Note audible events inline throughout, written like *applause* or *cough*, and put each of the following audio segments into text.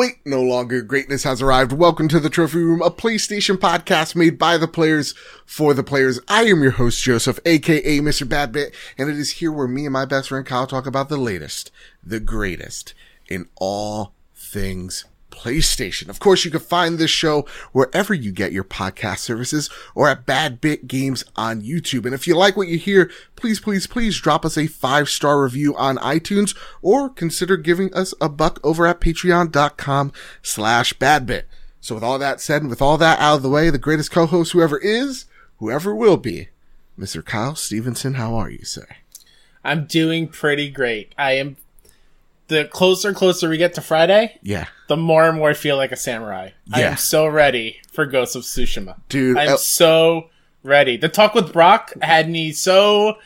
Wait, no longer greatness has arrived. Welcome to the Trophy Room, a PlayStation podcast made by the players for the players. I am your host, Joseph, aka Mr. Badbit, and it is here where me and my best friend Kyle talk about the latest, the greatest in all things PlayStation. Of course, you can find this show wherever you get your podcast services or at Bad Bit Games on YouTube. And if you like what you hear, please, please, please drop us a five star review on iTunes or consider giving us a buck over at patreon.com slash badbit. So with all that said and with all that out of the way, the greatest co-host whoever is, whoever will be, Mr. Kyle Stevenson, how are you, sir? I'm doing pretty great. I am the closer and closer we get to Friday, Yeah. the more and more I feel like a samurai. Yeah. I am so ready for Ghost of Tsushima. Dude, I'm uh, so ready. The talk with Brock had me so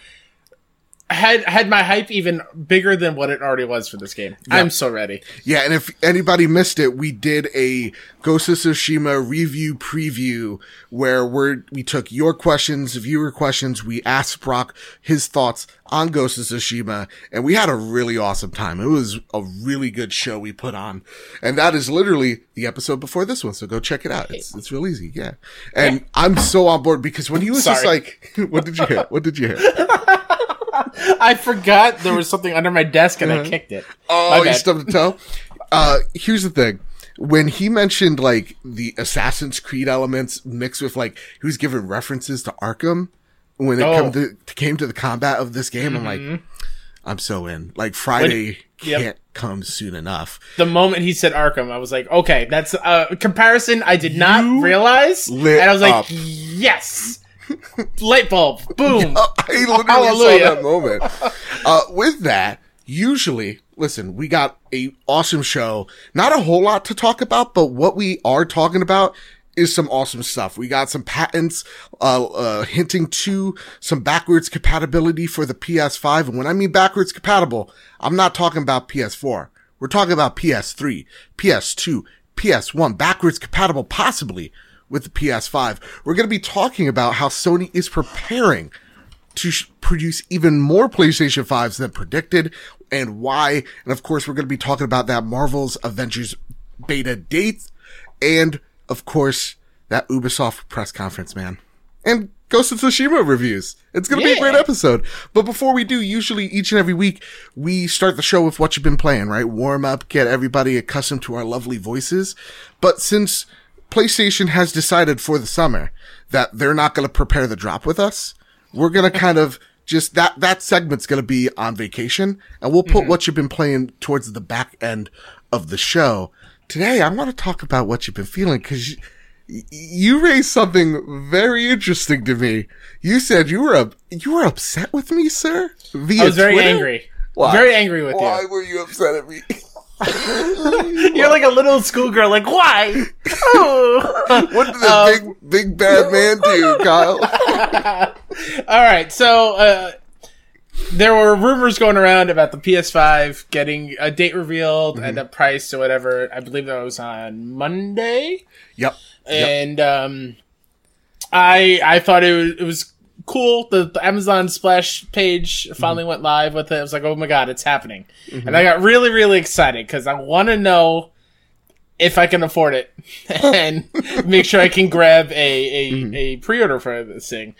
had had my hype even bigger than what it already was for this game. I'm so ready. Yeah, and if anybody missed it, we did a Ghost of Tsushima review preview where we we took your questions, viewer questions. We asked Brock his thoughts on Ghost of Tsushima, and we had a really awesome time. It was a really good show we put on, and that is literally the episode before this one. So go check it out. It's it's real easy. Yeah, and I'm so on board because when he was just like, *laughs* "What did you hear? What did you hear?" *laughs* *laughs* I forgot there was something under my desk and I uh-huh. kicked it. Oh, My you bad. stubbed a toe. Uh, here's the thing. When he mentioned like the Assassin's Creed elements mixed with like he was giving references to Arkham when it Oh. come to came to the combat of this game, I'm like, mm-hmm. I'm so in. Like Friday Yep. can't come soon enough. The moment he said Arkham, I was like, okay, that's a comparison I did not You realize. lit And I was like, up. yes. Light bulb. Boom. *laughs* Oh, I literally Hallelujah. saw that moment. Uh, with that, usually, listen, we got a awesome show. Not a whole lot to talk about, but what we are talking about is some awesome stuff. We got some patents, uh, uh, hinting to some backwards compatibility for the PS5. And when I mean backwards compatible, I'm not talking about PS4. We're talking about PS3, PS2, PS1, backwards compatible possibly with the PS5. We're going to be talking about how Sony is preparing to sh- produce even more PlayStation 5s than predicted and why. And of course, we're going to be talking about that Marvel's Avengers beta date and of course, that Ubisoft press conference, man. And Ghost of Tsushima reviews. It's going to be a great episode. But before we do, usually each and every week, we start the show with what you've been playing, right? Warm up, get everybody accustomed to our lovely voices. But since PlayStation has decided for the summer that they're not going to prepare the drop with us, we're going to kind of just that, that segment's going to be on vacation and we'll put mm-hmm. what you've been playing towards the back end of the show. Today, I want to talk about what you've been feeling because you, you raised something very interesting to me. You said you were up, you were upset with me, sir. Via I was very Twitter? angry. Why? Very angry with Why you. Why were you upset at me? *laughs* *laughs* You're like a little schoolgirl, like, why? Oh. *laughs* What did the Um, big big bad man do, Kyle? *laughs* All right, so uh, there were rumors going around about the PS5 getting a date revealed Mm-hmm. and a price or whatever. I believe that was on Monday, Yep. and um, I I thought it was it was cool. The, the Amazon splash page finally Mm-hmm. went live with it. I was like, oh my god, it's happening, and I got really really excited because I want to know if I can afford it *laughs* and make sure I can grab a a, Mm-hmm. a pre-order for this thing.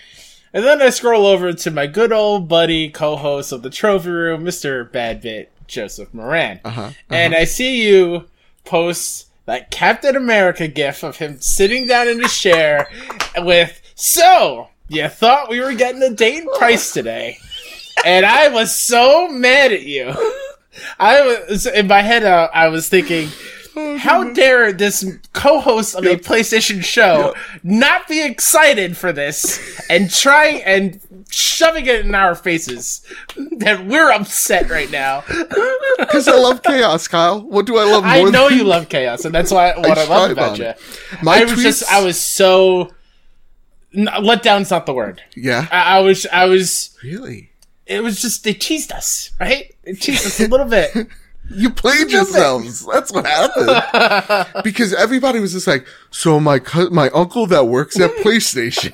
And then I scroll over to my good old buddy, co-host of the Trophy Room, Mr. Badbit, Joseph Moran. Uh-huh. And I see you post that Captain America gif of him sitting down in his chair with, so, you thought we were getting a date price today. And I was so mad at you. I was, in my head, uh, I was thinking, how dare this co-host of a PlayStation show not be excited for this and try and shoving it in our faces that we're upset right now. Because I love chaos, Kyle. What do I love more I know than you love chaos, and that's why what I, love strive about on you. My I was just, I was so n- let down's not the word. Yeah. I, I was, I was. Really? It was just they teased us, right? They teased us a little bit. *laughs* You played yourselves. That's what happened. *laughs* because everybody was just like, so my co- my uncle that works at PlayStation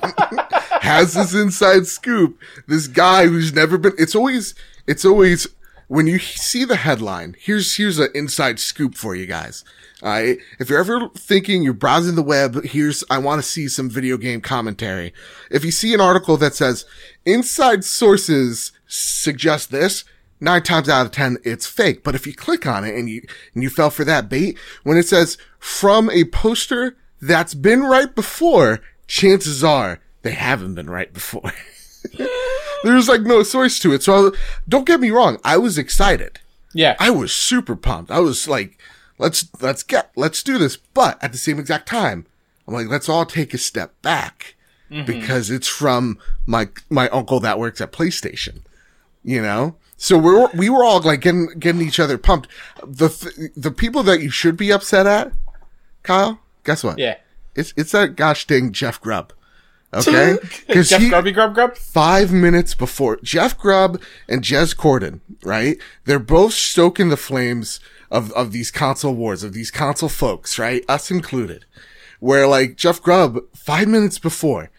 *laughs* has this inside scoop. This guy who's never been. It's always it's always when you see the headline, here's here's an inside scoop for you guys. Right, if you're ever thinking you're browsing the web, here's I want to see some video game commentary. If you see an article that says inside sources suggest this, nine times out of ten it's fake. But if you click on it and you and you fell for that bait, when it says from a poster that's been right before, chances are they haven't been right before. *laughs* There's like no source to it. So I, don't get me wrong. I was excited. Yeah. I was super pumped. I was like, let's, let's get, let's do this. But at the same exact time, I'm like, let's all take a step back mm-hmm. because it's from my, my uncle that works at PlayStation, you know? So we're, we were all like getting, getting each other pumped. The, th- the people that you should be upset at, Kyle, guess what? yeah. It's, it's that gosh dang Jeff Grubb. Okay? *laughs* Jeff he- Grubby Grub Grub? five minutes before Jeff Grubb and Jez Corden, right? They're both stoking the flames of, of these console wars, of these console folks, right? Us included. Where like Jeff Grubb, five minutes before,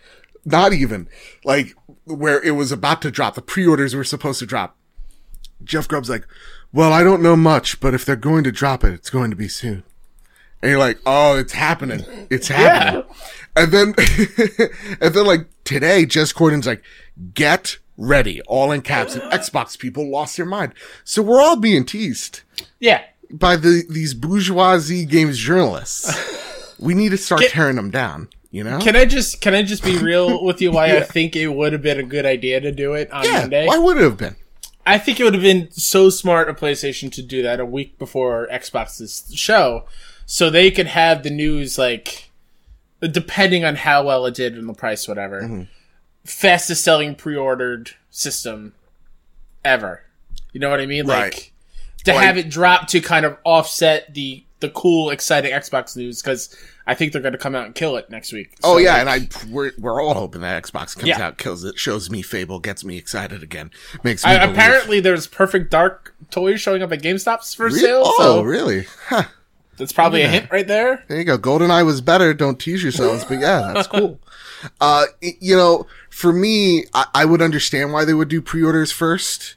not even, like, where it was about to drop, the pre-orders were supposed to drop. Jeff Grubb's like, well, I don't know much, but if they're going to drop it, it's going to be soon. And you're like, oh, it's happening. It's happening. And then, *laughs* and then like today, Jez Corden's like, get ready, all in caps. And Xbox people lost their mind. So we're all being teased Yeah. By the, these bourgeoisie games journalists. *laughs* we need to start tearing them down, you know? Can I just can I just be real *laughs* with you why I think it would have been a good idea to do it on yeah. Monday? Why would it have been? I think it would have been so smart of PlayStation to do that a week before Xbox's show, so they could have the news like, depending on how well it did and the price, whatever, Mm-hmm. fastest selling pre-ordered system ever. You know what I mean? Like Right. To Like- have it drop to kind of offset the the cool, exciting Xbox news because I think they're going to come out and kill it next week. Oh yeah, like, and I we're, we're all hoping that Xbox comes Yeah. out, kills it, shows me Fable, gets me excited again, makes me I, apparently there's Perfect Dark toys showing up at GameStops for sale. Oh, so really? Huh. That's probably a hint right there. There you go. GoldenEye was better. Don't tease yourselves, but yeah, that's cool. *laughs* Uh, you know, for me, I, I would understand why they would do pre-orders first,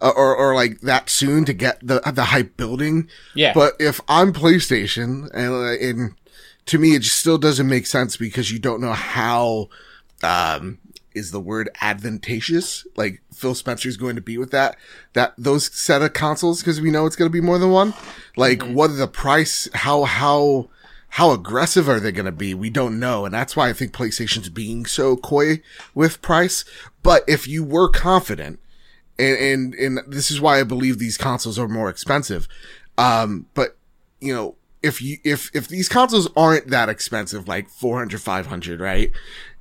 uh, or or like that soon to get the the hype building. Yeah. But if I'm PlayStation, and, uh, and to me, it just still doesn't make sense because you don't know how um is the word advantageous? Like Phil Spencer's going to be with that that those set of consoles because we know it's going to be more than one. Like what are the price how how how aggressive are they going to be? We don't know and that's why I think PlayStation's being so coy with price. But if you were confident and and, and this is why I believe these consoles are more expensive. Um but you know if you if if these consoles aren't that expensive like 400 500 right?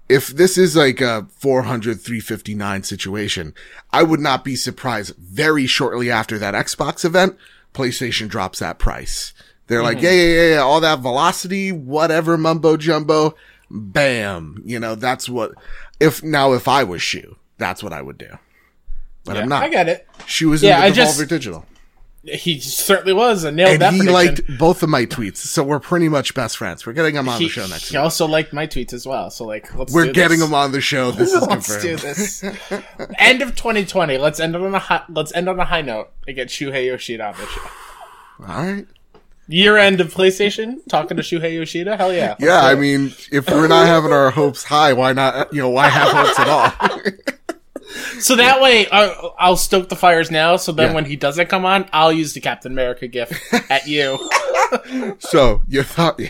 If this is like a 400 359 situation i would not be surprised very shortly after that xbox event playstation drops that price. They're like yeah, yeah yeah yeah all that velocity whatever mumbo jumbo bam you know that's what if now if i was shu that's what i would do but i'm not I got it. she was Yeah, in I the just- devolver digital He certainly was and nailed and that he prediction. liked both of my tweets, so we're pretty much best friends. We're getting him on he, the show next week. he week. also liked my tweets as well. So like, let's We're do getting this. him on the show. *laughs* This is Let's do this. *laughs* End of 2020. Let's end on a high, let's end on a high note and get Shuhei Yoshida on the show. All right. Year end of PlayStation, talking to Shuhei Yoshida. Hell yeah. Yeah, I mean, if we're not having our hopes high, why not? You know, why have hopes at all? *laughs* So that way, I'll, I'll stoke the fires now. So then, Yeah. when he doesn't come on, I'll use the Captain America gift *laughs* at you. so you thought, *laughs*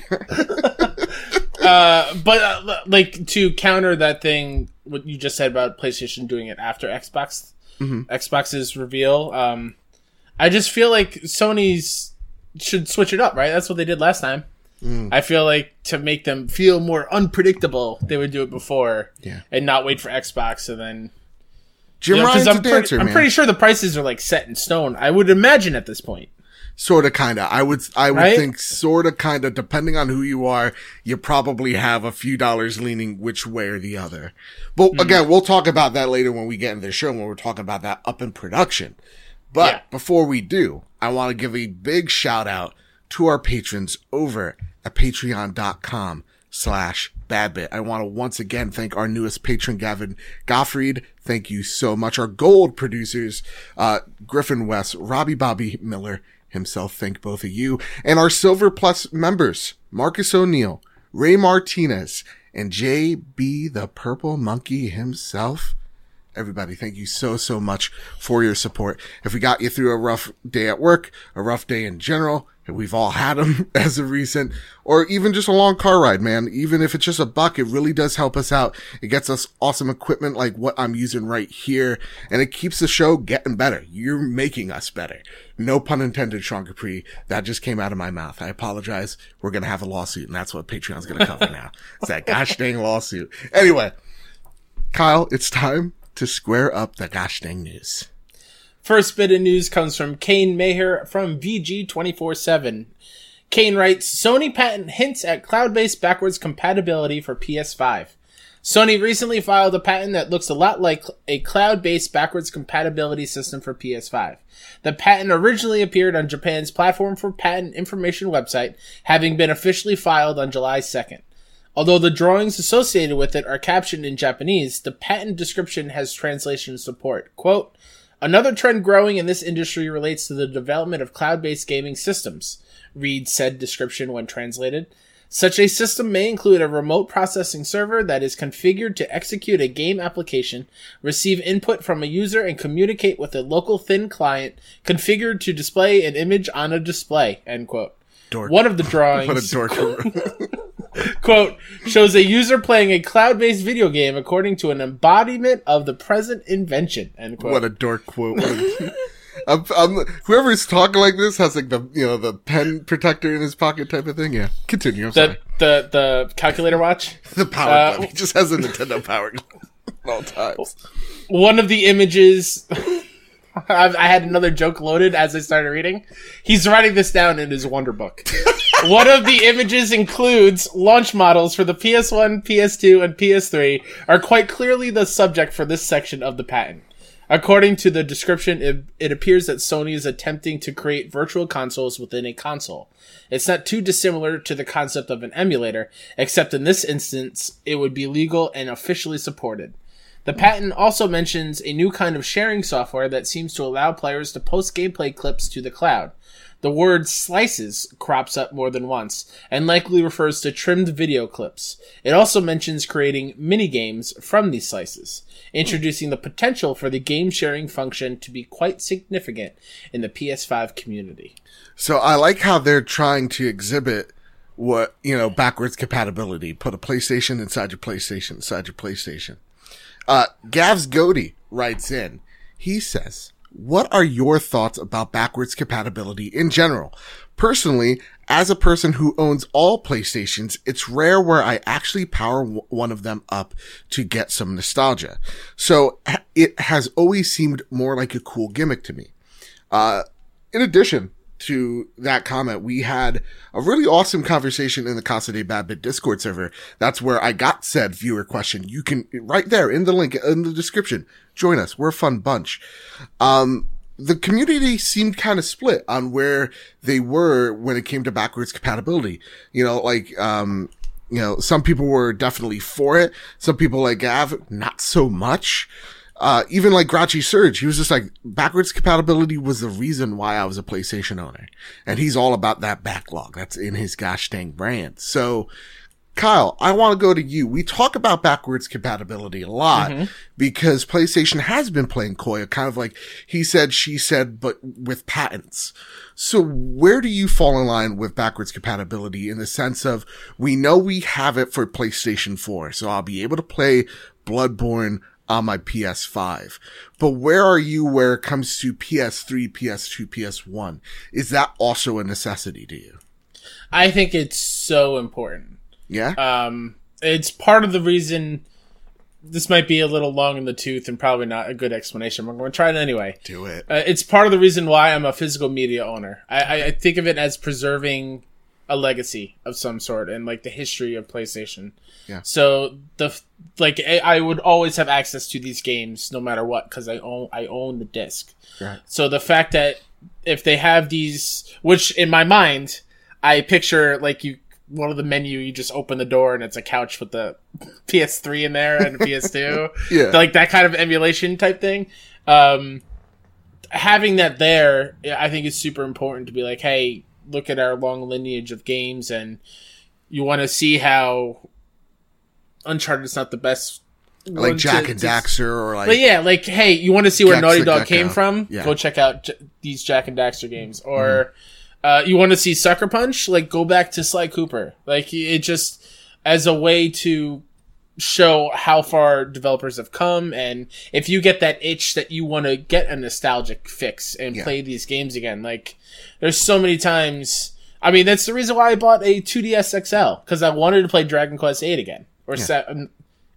Uh, but uh, like to counter that thing, what you just said about PlayStation doing it after Xbox, Xbox's reveal. Um, I just feel like Sony's should switch it up, right? That's what they did last time. I feel like to make them feel more unpredictable, they would do it before, Yeah. and not wait for Xbox and then. Jim You know, 'cause Ryan's a I'm, pretty, dancer, I'm pretty sure the prices are like set in stone. I would imagine at this point. sort of, kind of. I would, I would Right? think, sort of, kind of, depending on who you are, you probably have a few dollars leaning which way or the other. But Hmm. again, we'll talk about that later when we get into the show when we're talking about that up in production. But Yeah. before we do, I want to give a big shout out to our patrons over at patreon.com slash badbit. I want to once again thank our newest patron, Gavin Goffried. Thank you so much. Our gold producers, uh, Griffin West, Robbie Bobby Miller himself. Thank both of you. And our silver plus members, Marcus O'Neill, Ray Martinez, and JB the Purple Monkey himself. Everybody, thank you so, so much for your support. If we got you through a rough day at work, a rough day in general, we've all had them *laughs* as of recent, or even just a long car ride, man. Even if it's just a buck, it really does help us out. It gets us awesome equipment like what I'm using right here, and it keeps the show getting better. You're making us better. No pun intended, Sean Capri. That just came out of my mouth. I apologize. We're gonna have a lawsuit, and that's what Patreon's gonna cover *laughs* now. It's that gosh dang lawsuit. Anyway, Kyle, it's time to square up the gosh dang news. First bit of news comes from Kane Maher from VG247. Kane writes, Sony patent hints at cloud-based backwards compatibility for PS5. Sony recently filed a patent that looks a lot like a cloud-based backwards compatibility system for PS5. The patent originally appeared on Japan's Platform for Patent Information website, having been officially filed on July 2nd. Although the drawings associated with it are captioned in Japanese, the patent description has translation support. Quote, Another trend growing in this industry relates to the development of cloud-based gaming systems, reads said description when translated. Such a system may include a remote processing server that is configured to execute a game application, receive input from a user, and communicate with a local thin client configured to display an image on a display. End quote. Dork. One of the *laughs* drawings. What a dork. *laughs* quote shows a user playing a cloud-based video game according to an embodiment of the present invention end quote what a dork quote. A- *laughs* I'm, I'm, whoever's talking like this has like the you know the pen protector in his pocket type of thing. Yeah, continue. The, the the calculator watch The power uh. He just has a Nintendo power all times. one of the images *laughs* I had another joke loaded as I started reading. He's writing this down in his Wonder Book. *laughs* One of the images includes launch models for the PS1, PS2, and PS3 are quite clearly the subject for this section of the patent. According to the description, it, it appears that Sony is attempting to create virtual consoles within a console. It's not too dissimilar to the concept of an emulator, except in this instance, it would be legal and officially supported. The patent also mentions a new kind of sharing software that seems to allow players to post gameplay clips to the cloud. The word slices crops up more than once and likely refers to trimmed video clips. It also mentions creating mini games from these slices, introducing the potential for the game sharing function to be quite significant in the PS5 community. So I like how they're trying to exhibit what you know backwards compatibility. Put a PlayStation inside your PlayStation inside your PlayStation. Uh, Gavs Goody writes in. He says, "What are your thoughts about backwards compatibility in general? Personally, as a person who owns all PlayStations, it's rare where I actually power w- one of them up to get some nostalgia. So it has always seemed more like a cool gimmick to me. Uh, in addition to that comment, we had a really awesome conversation in the Casa de Badbit Discord server. That's where I got said viewer question. You can, right there in the link, in the description, join us. We're a fun bunch. Um, the community seemed kind of split on where they were when it came to backwards compatibility. You know, like, um, you know, some people were definitely for it. Some people like Gav, not so much. Uh, even like Grouchy Surge, he was just like, backwards compatibility was the reason why I was a PlayStation owner. And he's all about that backlog. That's in his gosh dang brand. So, Kyle, I want to go to you. We talk about backwards compatibility a lot because PlayStation has been playing coy, kind of like he said, she said, but with patents. So where do you fall in line with backwards compatibility in the sense of we know we have it for PlayStation 4, so I'll be able to play Bloodborne on my PS5. But where are you where it comes to PS3, PS2, PS1? Is that also a necessity to you? I think it's so important. Yeah? Um, it's part of the reason this might be a little long in the tooth and probably not a good explanation. but I'm going to try it anyway. do it. Uh, it's part of the reason why I'm a physical media owner. I, I, I think of it as preserving a legacy of some sort and like the history of PlayStation. Yeah. So the like I, would always have access to these games no matter what because I own I own the disc. Right. So the fact that if they have these, which in my mind I picture like you one of the menu you just open the door and it's a couch with the *laughs* PS3 in there and PS2. *laughs* Yeah. Like that kind of emulation type thing. Um, having that there, I think is super important to be like, hey, look at our long lineage of games and you want to see how Uncharted is not the best. like Jack to- and Daxter or like but yeah, like, hey, you want to see where Naughty Dog came from? Yeah. Go check out J- these Jak and Daxter games. Or Mm-hmm. uh, you want to see Sucker Punch? Like, go back to Sly Cooper. Like, it just as a way to show how far developers have come, and if you get that itch that you want to get a nostalgic fix and Yeah. play these games again, like, there's so many times. I mean, that's the reason why I bought a 2DS XL because I wanted to play Dragon Quest 8 again or seven,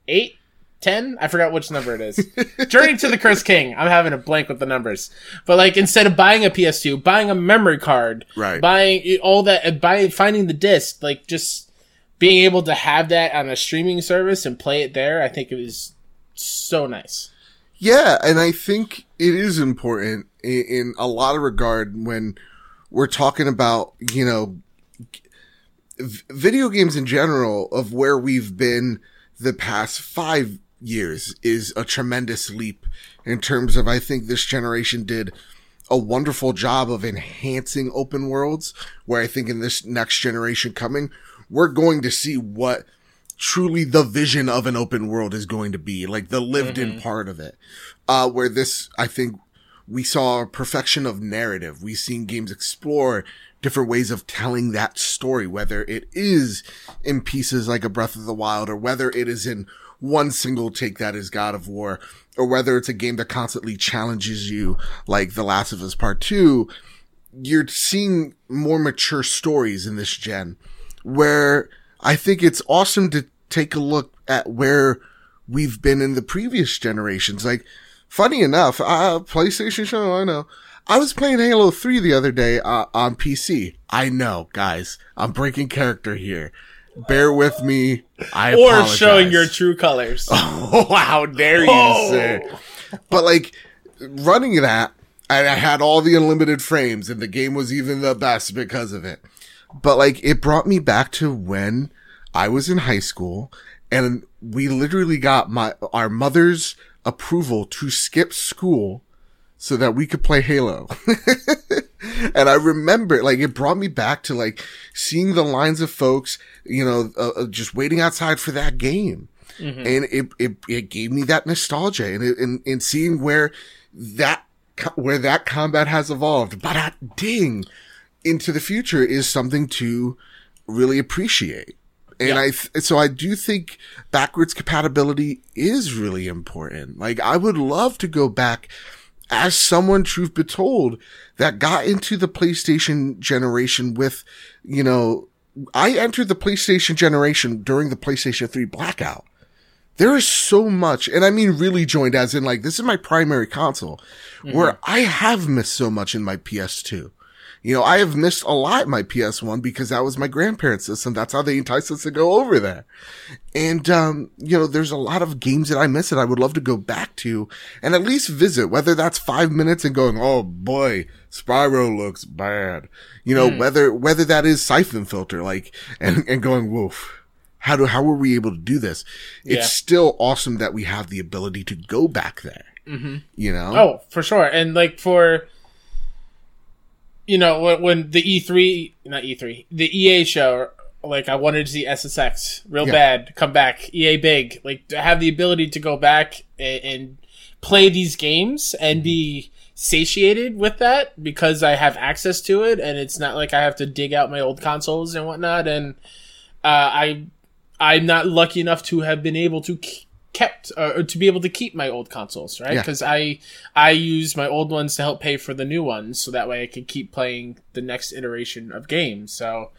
eight, ten. I forgot which number it is. *laughs* Journey to the Cursed King. I'm having a blank with the numbers, but like instead of buying a PS2, buying a memory card, Right. Buying all that, buying finding the disc, like just being able to have that on a streaming service and play it there. I think it was so nice. Yeah, and I think it is important in, in a lot of regard when we're talking about, you know, video games in general of where we've been the past five years is a tremendous leap in terms of, I think this generation did a wonderful job of enhancing open worlds where I think in this next generation coming, we're going to see what truly the vision of an open world is going to be, like the lived in part of it. Uh, where this, I think we saw perfection of narrative. We've seen games explore different ways of telling that story, whether it is in pieces like a Breath of the Wild or whether it is in one single take that is God of War or whether it's a game that constantly challenges you like The Last of Us Part 2. You're seeing more mature stories in this gen where I think it's awesome to take a look at where we've been in the previous generations. Like, funny enough, uh, PlayStation show, I know. I was playing Halo 3 the other day uh, on PC. I know, guys. I'm breaking character here. Bear with me. I Or apologize. showing your true colors. Oh, *laughs* how dare you, Oh. sir. But like, running that, and I had all the unlimited frames, and the game was even the best because of it. But like, it brought me back to when I was in high school, and we literally got my, our mother's approval to skip school so that we could play Halo. *laughs* and I remember, like, it brought me back to like seeing the lines of folks, you know, uh, uh, just waiting outside for that game. And it, it, it gave me that nostalgia and, it, and, and seeing where that, where that combat has evolved, but that ding into the future is something to really appreciate. And Yeah. I, th- so I do think backwards compatibility is really important. Like, I would love to go back as someone, truth be told, that got into the PlayStation generation with, you know, I entered the PlayStation generation during the PlayStation 3 blackout. There is so much, and I mean really joined as in like, this is my primary console, where mm-hmm. I have missed so much in my PS2. You know, I have missed a lot my PS1 because that was my grandparents' system. That's how they enticed us to go over there. And, um, you know, there's a lot of games that I miss that I would love to go back to and at least visit, whether that's five minutes and going, oh boy, Spyro looks bad. You know, whether, whether that is Siphon Filter, like, and, and going, woof. How do, how were we able to do this? It's still awesome that we have the ability to go back there. Mm-hmm. You know? Oh, for sure. And like for you know when, when the E3, not E3, the EA show, like I wanted to see SSX real Yeah. bad come back, EA big, like to have the ability to go back and, and play these games and be satiated with that because I have access to it and it's not like I have to dig out my old consoles and whatnot and uh, I I'm not lucky enough to have been able to k- kept uh, to be able to keep my old consoles, right? Yeah. Because I I use my old ones to help pay for the new ones, so that way I can keep playing the next iteration of games. So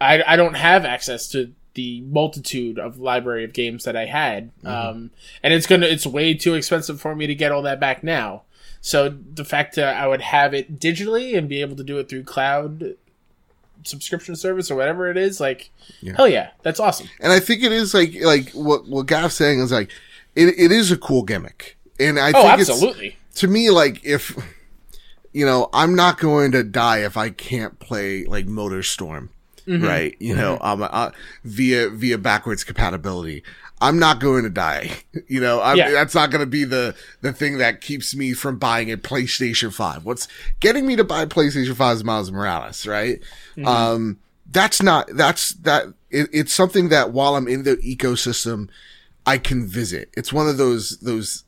I I don't have access to the multitude of library of games that I had, um, and it's gonna it's way too expensive for me to get all that back now. So the fact that I would have it digitally and be able to do it through cloud subscription service or whatever it is, like Yeah. hell yeah, that's awesome. And I think it is like like what what Gav's saying is like it it is a cool gimmick. And I Oh, think it's absolutely. to me like if you know, I'm not going to die if I can't play like MotorStorm. right? You know, um, uh, via via backwards compatibility. I'm not going to die. *laughs* You know, Yeah. that's not going to be the the thing that keeps me from buying a PlayStation Five. What's getting me to buy PlayStation Five is Miles Morales, right? Um, that's not that's that. It, it's something that while I'm in the ecosystem, I can visit. It's one of those those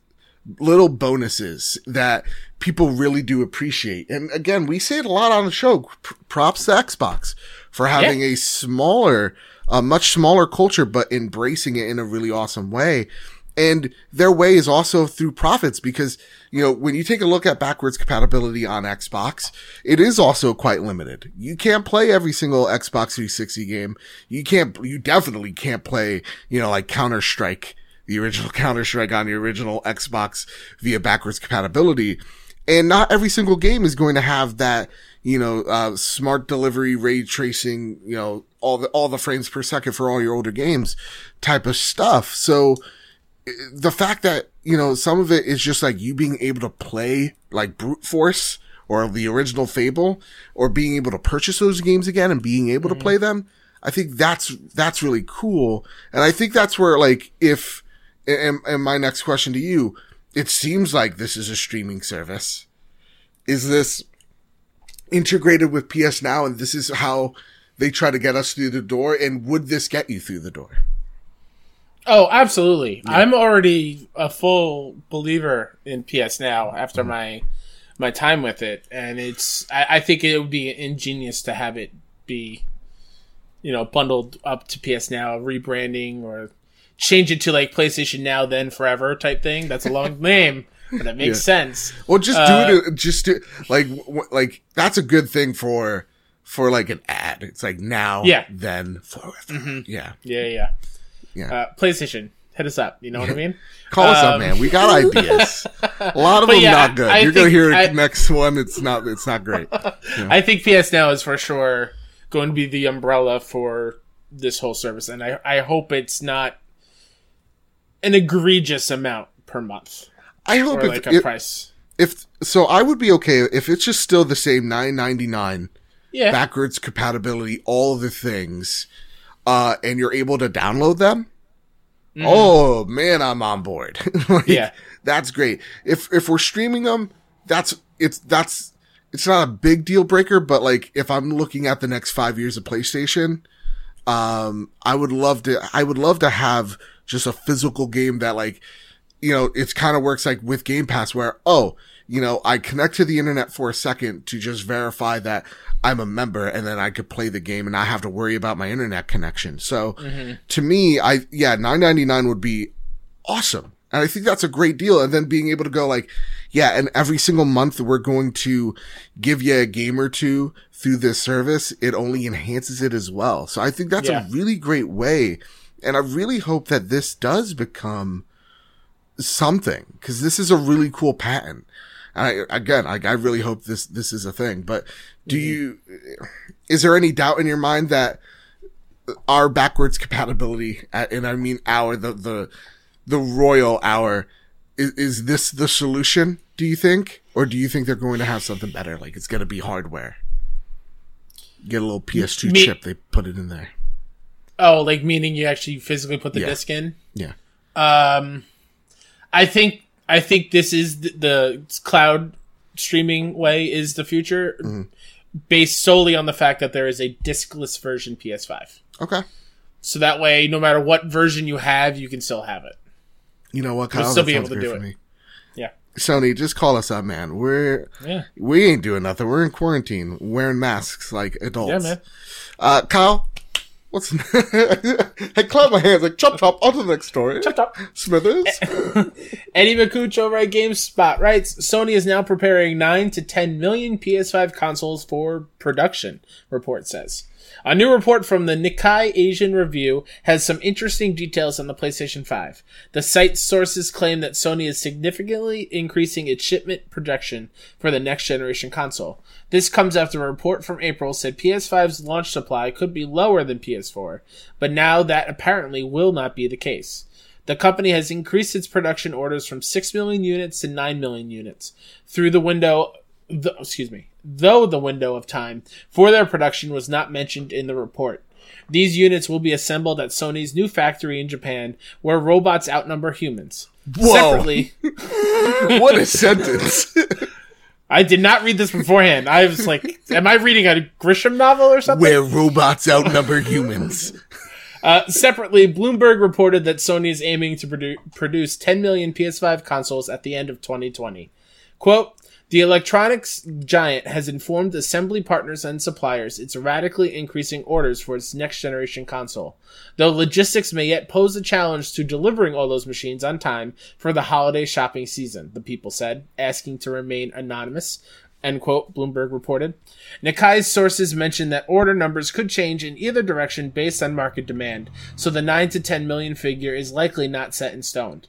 little bonuses that people really do appreciate. And again, we say it a lot on the show. P- props to Xbox for having a smaller, a much smaller culture, but embracing it in a really awesome way. And their way is also through profits because, you know, when you take a look at backwards compatibility on Xbox, it is also quite limited. You can't play every single Xbox 360 game. You can't, you definitely can't play, you know, like Counter Strike the original *laughs* Counter Strike on the original Xbox via backwards compatibility. And not every single game is going to have that, you know, uh, smart delivery, ray tracing, you know, all the, all the frames per second for all your older games type of stuff. So the fact that, you know, some of it is just like you being able to play like brute force or the original Fable or being able to purchase those games again and being able to mm-hmm. play them. I think that's, that's really cool. And I think that's where like, if, and, and my next question to you, it seems like this is a streaming service. Is this integrated with PS Now and this is how they try to get us through the door? And would this get you through the door? Oh, absolutely. I'm already a full believer in PS Now after Mm-hmm. my my time with it, and it's. I, I think it would be ingenious to have it be, you know, bundled up to PS Now, rebranding or change it to like PlayStation Now, then forever type thing. That's a long *laughs* name, but it makes sense. Well, just Uh, do it. Just do like like that's a good thing for for like an ad. It's like now, Yeah. then forever. Yeah, Yeah, yeah. Yeah. Uh, PlayStation, hit us up. You know what I mean? call us up, Um, man. We got *laughs* ideas. A lot of them yeah, not good. I You're gonna hear I- next one. It's not. It's not great. *laughs* I think PS Now is for sure going to be the umbrella for this whole service, and I I hope it's not an egregious amount per month I hope if, like a if, price. if so, I would be okay if it's just still the same nine ninety nine. Yeah, backwards compatibility, all the things, uh, and you're able to download them. Oh man, I'm on board. *laughs* Like. Yeah. that's great. If if we're streaming them, that's it's that's it's not a big deal breaker, but like if I'm looking at the next five years of PlayStation, um, I would love to I would love to have just a physical game that like you know, it's kind of works like with Game Pass where, oh, you know, I connect to the internet for a second to just verify that I'm a member and then I could play the game and not have to worry about my internet connection. So mm-hmm. to me, I, yeah, 999 would be awesome. And I think that's a great deal. And then being able to go like, yeah, and every single month we're going to give you a game or two through this service. It only enhances it as well. So I think that's Yeah. a really great way. And I really hope that this does become something because this is a really cool patent. I, again, I, I really hope this, this is a thing, but do you, is there any doubt in your mind that our backwards compatibility, and I mean our, the, the, the royal hour, is, is this the solution, do you think? Or do you think they're going to have something better? Like it's going to be hardware. Get a little PS2 Me- chip, they put it in there. Oh, like meaning you actually physically put the Yeah. disc in? Yeah. Um, I think I think this is the, the cloud streaming way is the future, Mm-hmm. based solely on the fact that there is a discless version PS5. Okay. So that way, no matter what version you have, you can still have it. You know what, You'll Kyle? still be able to do it. me. Yeah. Sony, just call us up, man. We're Yeah. we ain't doing nothing. We're in quarantine, wearing masks like adults. Yeah, man. Uh, Kyle, what's? *laughs* I clap my hands like chop chop. On to the next story. Chop, chop. Smithers. *laughs* Eddie Makuch over at GameSpot writes Sony is now preparing 9 to 10 million PS5 consoles for production, report says. A new report from the Nikkei Asian Review has some interesting details on the PlayStation 5. The site's sources claim that Sony is significantly increasing its shipment projection for the next generation console. This comes after a report from April said PS5's launch supply could be lower than PS4, but now that apparently will not be the case. The company has increased its production orders from 6 million units to 9 million units through the window the, excuse me, though the window of time for their production was not mentioned in the report. These units will be assembled at Sony's new factory in Japan, where robots outnumber humans. Whoa. Separately, *laughs* what a sentence. I did not read this beforehand. I was like, "Am I reading a Grisham novel or something?" Where robots outnumber humans. Uh, separately, Bloomberg reported that Sony is aiming to produ- produce 10 million PS5 consoles at the end of 2020. Quote, the electronics giant has informed assembly partners and suppliers it's radically increasing orders for its next generation console. Though logistics may yet pose a challenge to delivering all those machines on time for the holiday shopping season, the people said, asking to remain anonymous. End quote, Bloomberg reported. Nikkei's sources mentioned that order numbers could change in either direction based on market demand, so the 9 to 10 million figure is likely not set in stone.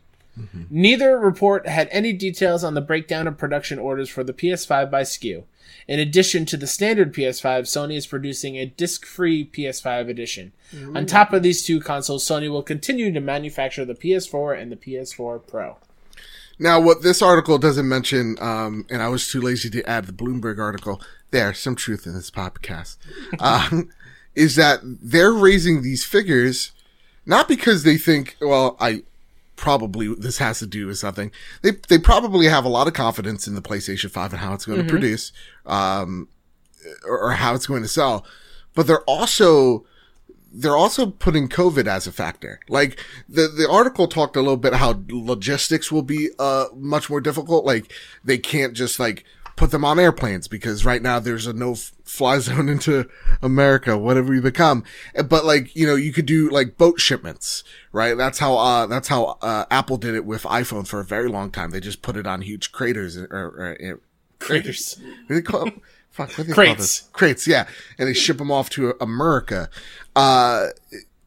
Neither report had any details on the breakdown of production orders for the PS5 by SKU. In addition to the standard PS5, Sony is producing a disc-free PS5 edition. On top of these two consoles, Sony will continue to manufacture the PS4 and the PS4 Pro. Now, what this article doesn't mention, um, and I was too lazy to add the Bloomberg article, there, some truth in this podcast, *laughs* um, is that they're raising these figures not because they think, well, I probably this has to do with something. They they probably have a lot of confidence in the PlayStation 5 and how it's going to produce, um, or, or how it's going to sell, but they're also they're also putting COVID as a factor. Like the the article talked a little bit how logistics will be uh much more difficult. Like they can't just like put them on airplanes because right now there's a no fly *laughs* zone into America, whatever you become. Uh, But like you know you could do like boat shipments, right? That's how uh that's how uh, Apple did it with iPhone for a very long time. They just put it on huge craters or, or, or Craters. *laughs* do they call Fuck, Crates. Crates, yeah. And they ship them off to America. Uh,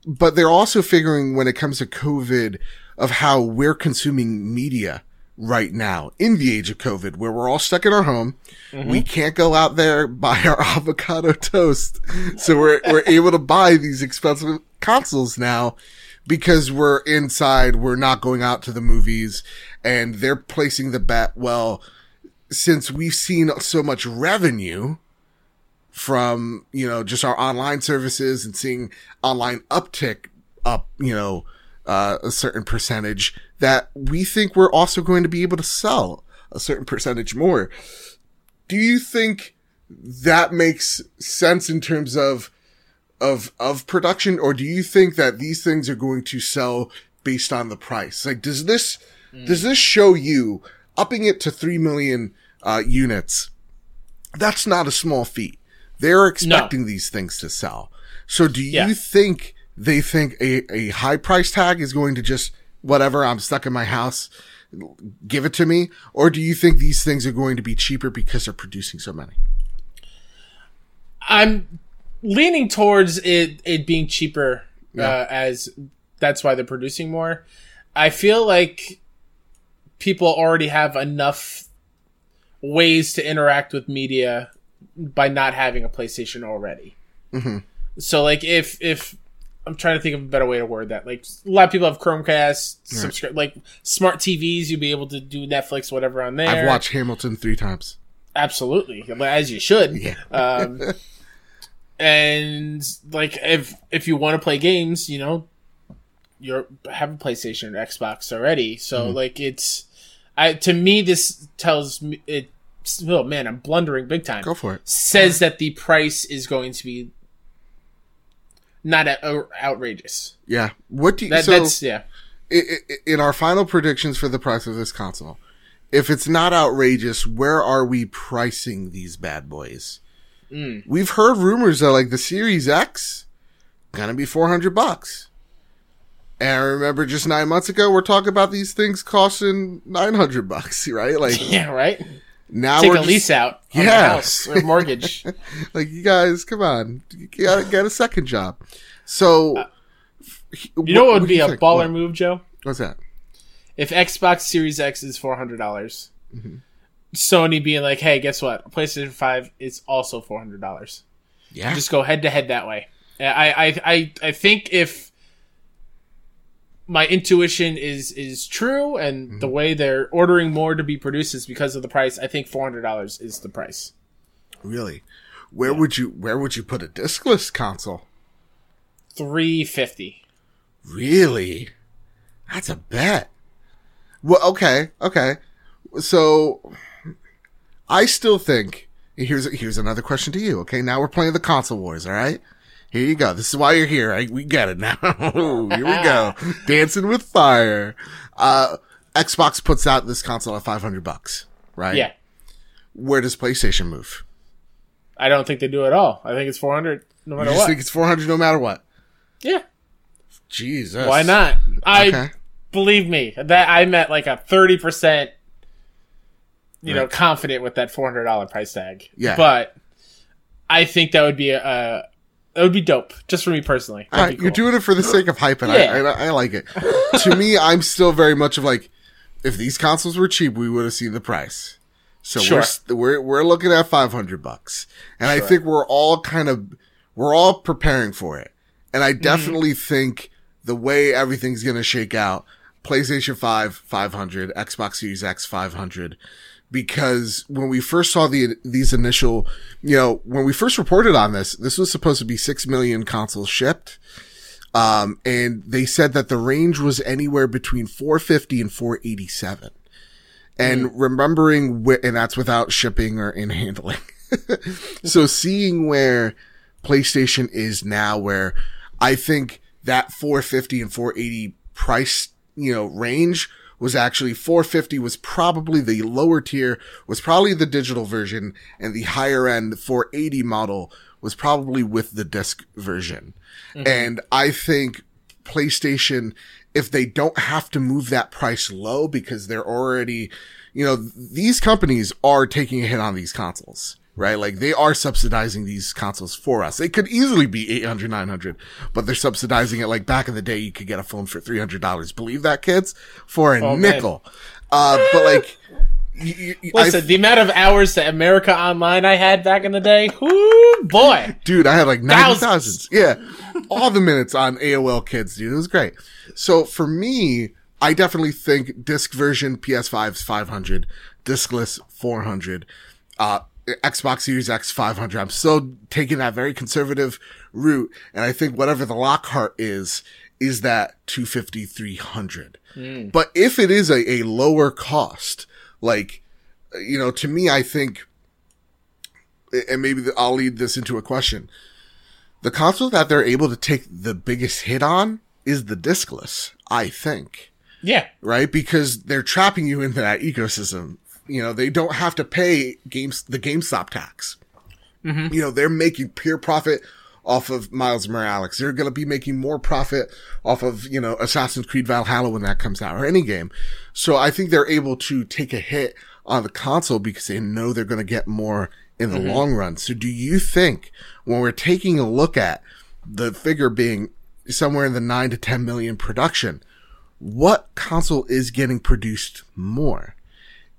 but they're also figuring when it comes to COVID of how we're consuming media right now in the age of COVID, where we're all stuck in our home. Mm-hmm. We can't go out there *laughs* buy our avocado toast. So we're, we're able to buy these expensive consoles now because we're inside. We're not going out to the movies and they're placing the bet. Well, since we've seen so much revenue from, you know, just our online services and seeing online uptick up, you know, uh, a certain percentage that we think we're also going to be able to sell a certain percentage more. Do you think that makes sense in terms of, of, of production? Or do you think that these things are going to sell based on the price? Like, does this, does this show you upping it to 3 million, uh, units? That's not a small feat. They're expecting these things to sell. So do you Yeah. think they think a, a high price tag is going to just whatever, I'm stuck in my house, give it to me? Or do you think these things are going to be cheaper because they're producing so many? I'm leaning towards it it being cheaper Yeah. uh, as that's why they're producing more. I feel like people already have enough ways to interact with media by not having a PlayStation already. Mm-hmm. So like if if I'm trying to think of a better way to word that. Like a lot of people have Chromecast, subscribe like smart TVs. You'll be able to do Netflix, whatever on there. I've watched Hamilton three times. Absolutely, as you should. Yeah. Um, *laughs* and like if if you want to play games, you know, you have a PlayStation or Xbox already. So Mm-hmm. like it's, I to me this tells me it. Oh man, I'm blundering big time. Go for it. Says that the price is going to be not out- outrageous. Yeah. What do you, That, so that's yeah. in our final predictions for the price of this console, if it's not outrageous, where are we pricing these bad boys? Mm. We've heard rumors that like the Series X gonna be 400 bucks. And I remember just nine months ago, we're talking about these things costing 900 bucks, *laughs* right? Like *laughs* Yeah, right. Now Take we're a just- lease out on Yeah. house or mortgage. *laughs* like you guys, come on, you gotta get a second job. So, Uh, You know what would do be a think? baller What- move, Joe? What's that? if Xbox Series X is four hundred dollars, Mm-hmm. Sony being like, "Hey, guess what? PlayStation Five is also four hundred dollars." Yeah, Just go head to head that way. I, I I I think if my intuition is is true, and mm-hmm. the way they're ordering more to be produced is because of the price. I think four hundred dollars is the price. Really? Where would you where would you put a discless console? Three fifty. Really? That's a bet. Well, okay, okay. So I still think here's here's another question to you. Okay, now we're playing the console wars. All right, here you go. This is why you're here. I, we get it now. *laughs* here we go. *laughs* Dancing with fire. Uh, Xbox puts out this console at 500 bucks, right? Yeah, Where does PlayStation move? I don't think they do at all. I think it's four hundred no You matter just what. think it's 400 no matter what? yeah, Jesus. why not? I Okay. believe me that I'm at like a thirty percent. You know, Right. confident with that four hundred dollar price tag. Yeah. but I think that would be a that would be dope, just for me personally. All That'd right, be you're doing it for the sake of hype, and Yeah. I, I, I like it. to me, I'm still very much of like, if these consoles were cheap, we would have seen the price. So we're, we're we're looking at 500 bucks, and I think we're all kind of we're all preparing for it. And Mm-hmm. I definitely think the way everything's going to shake out, PlayStation 5 500, Xbox Series X 500 because when we first saw the these initial, you know, when we first reported on this, this was supposed to be 6 million consoles shipped. Um, and they said that the range was anywhere between 450 and 487. And remembering, wh- and that's without shipping or in handling. *laughs* so seeing where PlayStation is now, where I think that 450 and 480 price, you know, range was actually 450 was probably the lower tier, was probably the digital version, and the higher end 480 model was probably with the disc version. Mm-hmm. And I think PlayStation, if they don't have to move that price low because they're already, you know, these companies are taking a hit on these consoles, right? Like they are subsidizing these consoles for us. They could easily be 800, 900, but they're subsidizing it like back in the day, you could get a phone for $300. Believe that kids? For a Oh, nickel. Uh, but like, you, you, I- Listen, the amount of hours to America Online I had back in the day, whoo boy. dude, I had like 90,000. Thousands. Yeah. All the minutes on AOL kids, dude. It was great. So for me, I definitely think disc version PS5 is 500, discless 400, uh, Xbox Series X 500. I'm still taking that very conservative route. And I think whatever the Lockhart is, is that 250, 300. Hmm. But if it is a, a lower cost, like, you know, to me, I think and maybe I'll lead this into a question. The console that they're able to take the biggest hit on is the discless, I think, Yeah. right? Because they're trapping you into that ecosystem. You know, they don't have to pay games the GameStop tax. Mm-hmm. You know, they're making pure profit off of Miles Morales. They're going to be making more profit off of, you know, Assassin's Creed Valhalla when that comes out or any game. So I think they're able to take a hit on the console because they know they're going to get more in the mm-hmm. long run. So do you think when we're taking a look at the figure being somewhere in the nine to 10 million production, what console is getting produced more?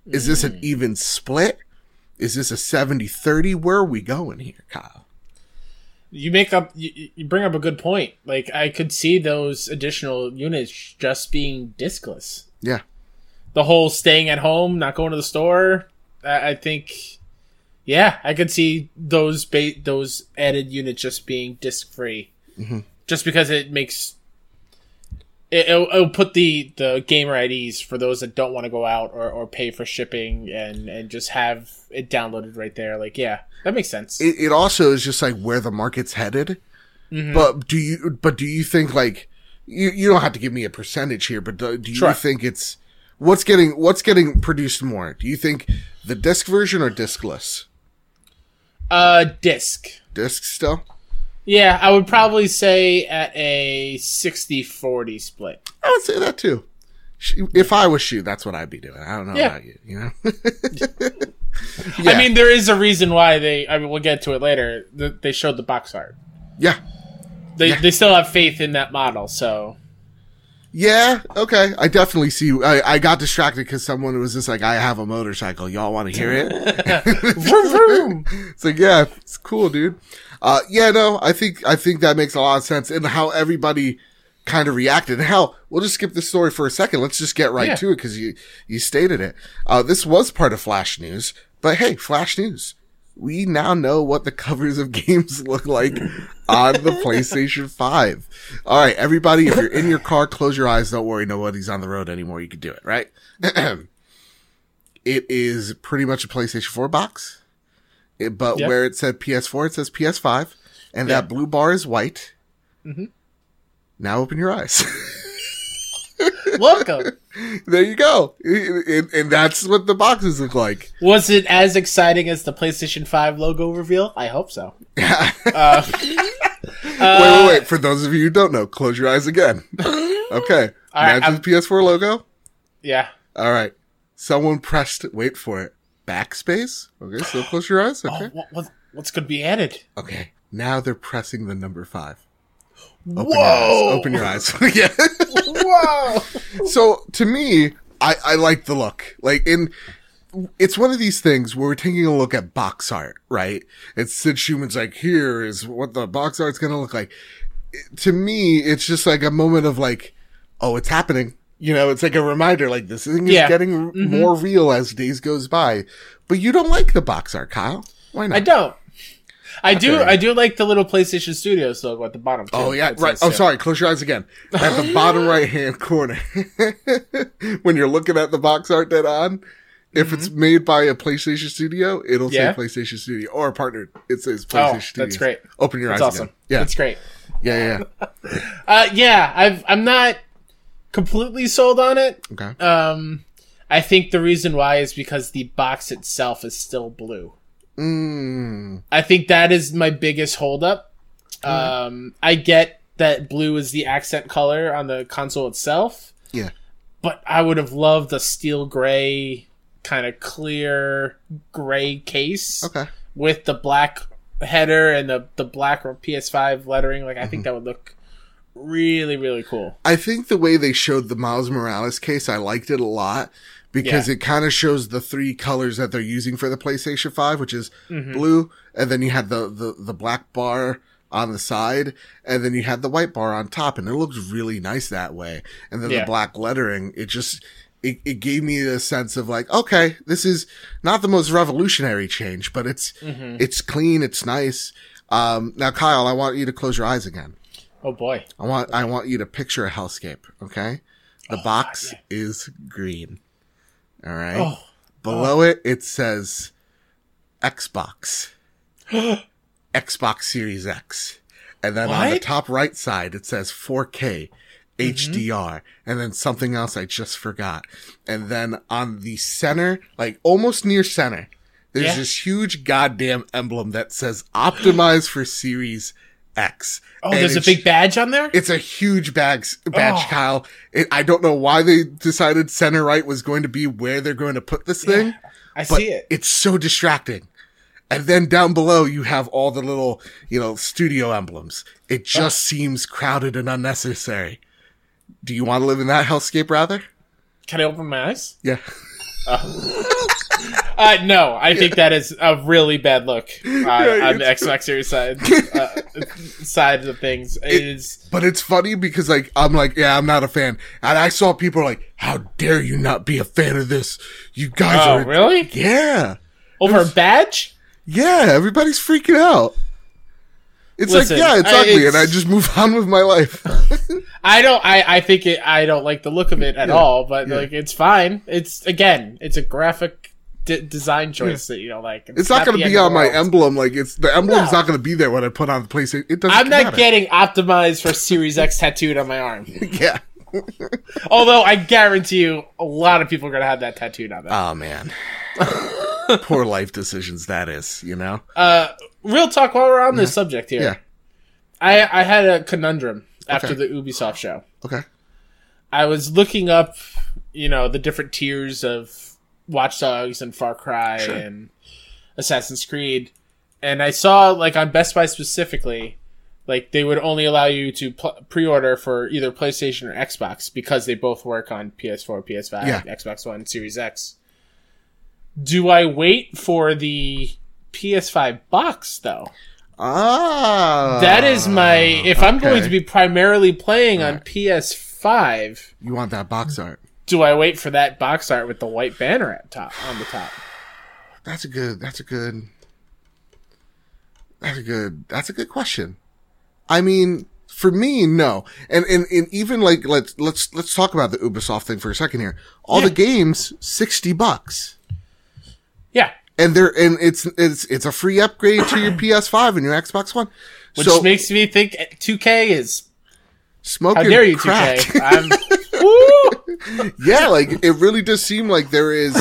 Is this an mm. even split? Is this a 70 30? Where are we going here, Kyle? You make up, you, you bring up a good point. Like, I could see those additional units just being diskless. Yeah. The whole staying at home, not going to the store. I, I think, yeah, I could see those ba- those added units just being disc free, mm-hmm. just because it makes it, it'll, it'll put the the gamer at ease for those that don't want to go out or, or pay for shipping and and just have it downloaded right there. Like, yeah, that makes sense. It, it also is just like where the market's headed. But do you, but do you think like, you, you don't have to give me a percentage here, but do, do you Sure. think it's, what's getting, what's getting produced more? Do you think the disc version or discless? uh, disc. Disc still? Yeah, I would probably say at a 60-40 split. I would say that too. If I was shoe, that's what I'd be doing. I don't know Yeah. about you, you know? *laughs* I mean, there is a reason why they. I mean, we'll get to it later. th- They showed the box art. yeah. They Yeah. they still have faith in that model. So Yeah, okay. I definitely see. I, I got distracted because someone was just like, I have a motorcycle. Y'all want to hear it? *laughs* vroom, vroom. It's like, yeah, it's cool, dude. Uh, yeah, no, I think, I think that makes a lot of sense and how everybody kind of reacted. And hell, we'll just skip this story for a second. Let's just get right Yeah. to it because you, you stated it. Uh, this was part of Flash News, but hey, Flash News. We now know what the covers of *laughs* games look like on the PlayStation 5. All right, everybody, if you're in your car, close your eyes. Don't worry. Nobody's on the road anymore. You can do it, right? *clears throat* it is pretty much a PlayStation 4 box. It, but Yep. where it said PS4, it says PS5. And Yeah. that blue bar is white. Mhm. Now open your eyes. *laughs* Welcome. there you go. And, and that's what the boxes look like. Was it as exciting as the PlayStation 5 logo reveal? I hope so. *laughs* Uh, wait, wait, wait. For those of you who don't know, close your eyes again. *laughs* Okay. All right, Imagine the PS4 logo. yeah. All right. Someone pressed, wait for it, backspace. Okay, so *gasps* close your eyes. Okay. Oh, what, what, what's going to be added? Okay. Now they're pressing the number five. Open Whoa! your eyes. Open your eyes. *laughs* yeah. Whoa! so to me, I, I like the look. Like in, it's one of these things where we're taking a look at box art, right? It's Sid Shuman's like, here is what the box art's gonna look like. It- to me, it's just like a moment of like, oh, it's happening. You know, it's like a reminder, like this thing is Yeah. getting r- mm-hmm. more real as days goes by. But you don't like the box art, Kyle. Why not? I don't. I do. I do like the little PlayStation Studios logo at the bottom. Too. Oh yeah, That's right. nice, Oh, too. sorry. Close your eyes again. At the bottom *laughs* right hand corner, *laughs* when you're looking at the box art that on, if it's made by a PlayStation Studio, it'll Mm-hmm. Yeah. say PlayStation Studio or a partner. It says PlayStation Oh, Studio. that's great. Open your That's eyes awesome. again. Yeah, That's great. yeah, yeah. *laughs* Uh, yeah, I've, I'm not completely sold on it. Okay. Um, I think the reason why is because the box itself is still blue. Mm, I think that is my biggest holdup. Um, I get that blue is the accent color on the console itself. Yeah. But I would have loved a steel gray, kind of clear gray case okay. with the black header and the, the black PS5 lettering. Like, I think that would look really, really cool. I think the way they showed the Miles Morales case, I liked it a lot because Yeah. it kind of shows the three colors that they're using for the PlayStation 5, which is Mm-hmm. blue, and then you had the, the, the black bar on the side, and then you had the white bar on top, and it looks really nice that way. And then Yeah. the black lettering, it just, it, it gave me the sense of like, okay, this is not the most revolutionary change, but it's, Mm-hmm. it's clean, it's nice. Um, now Kyle, I want you to close your eyes again. Oh boy. I want I want you to picture a hellscape, okay? The Oh, box is green. All right. Oh. Below it it says Xbox. *gasps* Xbox Series X. And then on the top right side it says 4K Mm-hmm. HDR and then something else I just forgot. And then on the center, like almost near center, there's Yeah. this huge goddamn emblem that says optimize for Series X. Oh, And there's a big badge on there? it's a huge bags, badge, Oh. Kyle. It, I don't know why they decided center right was going to be where they're going to put this thing, I see it. it's so distracting. And then down below, you have all the little, you know, studio emblems. It just seems crowded and unnecessary. Do you want to live in that hellscape rather? Can I open my eyes? Yeah. Uh, *laughs* no, I think that is a really bad look uh, on the it's- Xbox Series side *laughs* uh, side of things. It is But it's funny because like, I'm like, yeah, I'm not a fan. And I saw people like, how dare you not be a fan of this? You guys oh are, really yeah. over a badge? Yeah, everybody's freaking out. It's Listen, like, yeah, it's I- ugly, and I just move *laughs* on with my life. *laughs* I don't. I I think it. I don't like the look of it at Yeah, all. But yeah. like, it's fine. It's again, it's a graphic d- design choice that you know, like It's not going to be on my emblem. Like it's the emblem's No. not going to be there when I put on the PlayStation. It doesn't. I'm not matter. getting optimized for Series X tattooed on my arm. *laughs* Yeah. *laughs* Although I guarantee you, a lot of people are gonna have that tattooed on them. Oh man. *laughs* Poor life decisions. That is, you know. Uh, real talk. While we're on this subject here, Yeah. I I had a conundrum after Okay. the Ubisoft show. Okay. I was looking up, you know, the different tiers of Watch Dogs and Far Cry Sure. and Assassin's Creed, and I saw like on Best Buy specifically, like they would only allow you to pl- pre-order for either PlayStation or Xbox because they both work on PS4, PS5, Yeah. Xbox One, Series X. Do I wait for the PS5 box though? Ah, That is my. If I'm going to be primarily playing on PS5, You want that box art? Do I wait for that box art with the white banner at top on the top? That's a good. That's a good. That's a good. That's a good question. I mean, for me, no. And and, and even like let's let's let's talk about the Ubisoft thing for a second here. All Yeah. the games sixty bucks, Yeah, and they're and it's it's it's a free upgrade to your *clears throat* PS5 and your Xbox One. which so makes me think 2K is. smoking How dare you, crack. 2K? I'm. *laughs* Yeah, like it really does seem like there is.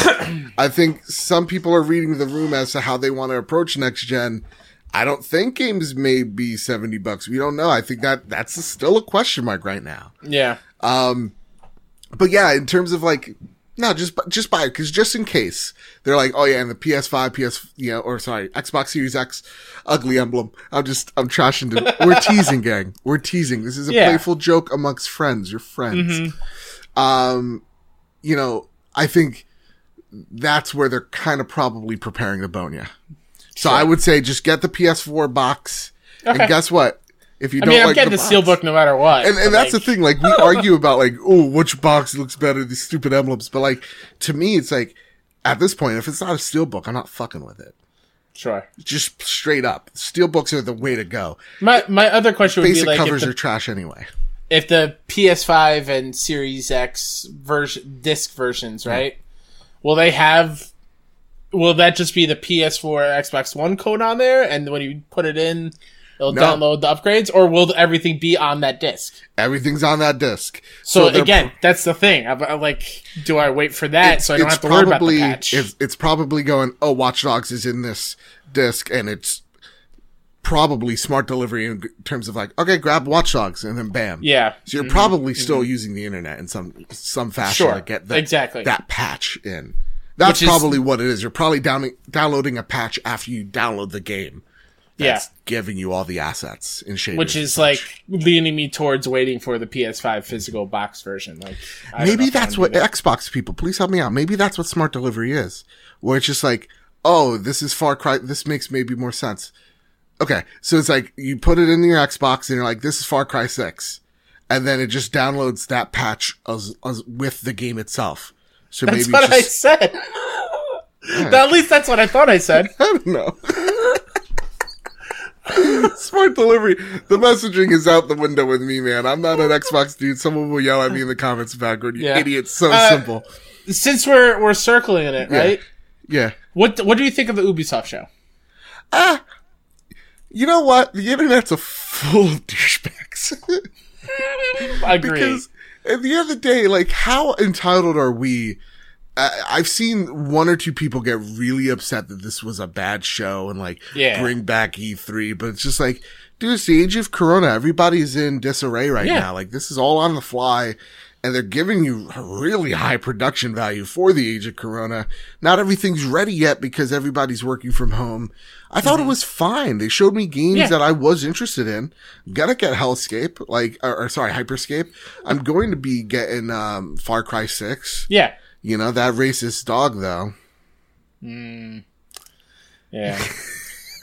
I think some people are reading the room as to how they want to approach next gen. I don't think games may be seventy bucks. We don't know. I think that that's still a question mark right now. Yeah, Um, But yeah, in terms of like, no, just just buy it because just in case they're like, oh yeah, and the PS5, PS, you know, or sorry, Xbox Series X, ugly emblem. I'm just I'm trashing. To, we're teasing, gang. We're teasing. This is a *laughs* Yeah. playful joke amongst friends. Your friends. Um, you know, I think that's where they're kind of probably preparing the bone you. So I would say just get the PS4 box, Okay. and guess what? If you I don't mean, I'm like getting the, box- steelbook no matter what. and, and that's like, the thing. Like we *laughs* argue about like, oh, which box looks better? These stupid emblems. But like to me, it's like at this point, if it's not a steelbook, I'm not fucking with it. Sure. Just straight up, steelbooks are the way to go. My my other question would Basic be like covers the, are trash anyway. If the PS5 and Series X version disc versions, hmm. right? Will they have? Will that just be the PS4, Xbox One code on there, and when you put it in, it'll No. download the upgrades, or will everything be on that disc? Everything's on that disc. So, they're again, that's the thing. I'm, I'm like, do I wait for that so I don't have to worry about the patch? It's, it's probably going. Oh, Watch Dogs is in this disc, and it's probably smart delivery in terms of like, okay, grab Watch Dogs, and then bam. yeah, So you're mm-hmm. probably still mm-hmm. using the internet in some some fashion Sure. to get that, Exactly. that patch in. That's Which is- probably what it is. You're probably down, downloading a patch after you download the game. yeah. That's giving you all the assets in shaders. Which is like leaning me towards waiting for the PS5 physical box version. Like I maybe that's what that. Xbox people. Please help me out. Maybe that's what smart delivery is, where it's just like, oh, this is Far Cry. This makes maybe more sense. Okay, so it's like you put it in your Xbox and you're like, this is Far Cry Six, and then it just downloads that patch as, as with the game itself. So That's maybe what just, I said. *laughs* At least that's what I thought I said. *laughs* I don't know. *laughs* Smart delivery. The messaging is out the window with me, man. I'm not an Xbox dude. Someone will yell at me in the comments backward. You Yeah. idiot. So Uh, simple. Since we're we're circling it, right? Yeah. What what do you think of the Ubisoft show? Ah, you know what? The internet's a full of *laughs* douchebags. I *laughs* agree. because at the end of the day, like, how entitled are we? I've seen one or two people get really upset that this was a bad show and like Yeah. bring back E3, but it's just like, dude, it's the age of Corona. Everybody's in disarray right Yeah. now. Like, this is all on the fly. And they're giving you a really high production value for the age of Corona. Not everything's ready yet because everybody's working from home. I thought it was fine. They showed me games Mm-hmm. Yeah. that I was interested in. Gonna get Hellscape, like, or, or sorry, Hyperscape. I'm going to be getting, um, Far Cry 6. yeah. You know, that racist dog though. *laughs* Yeah.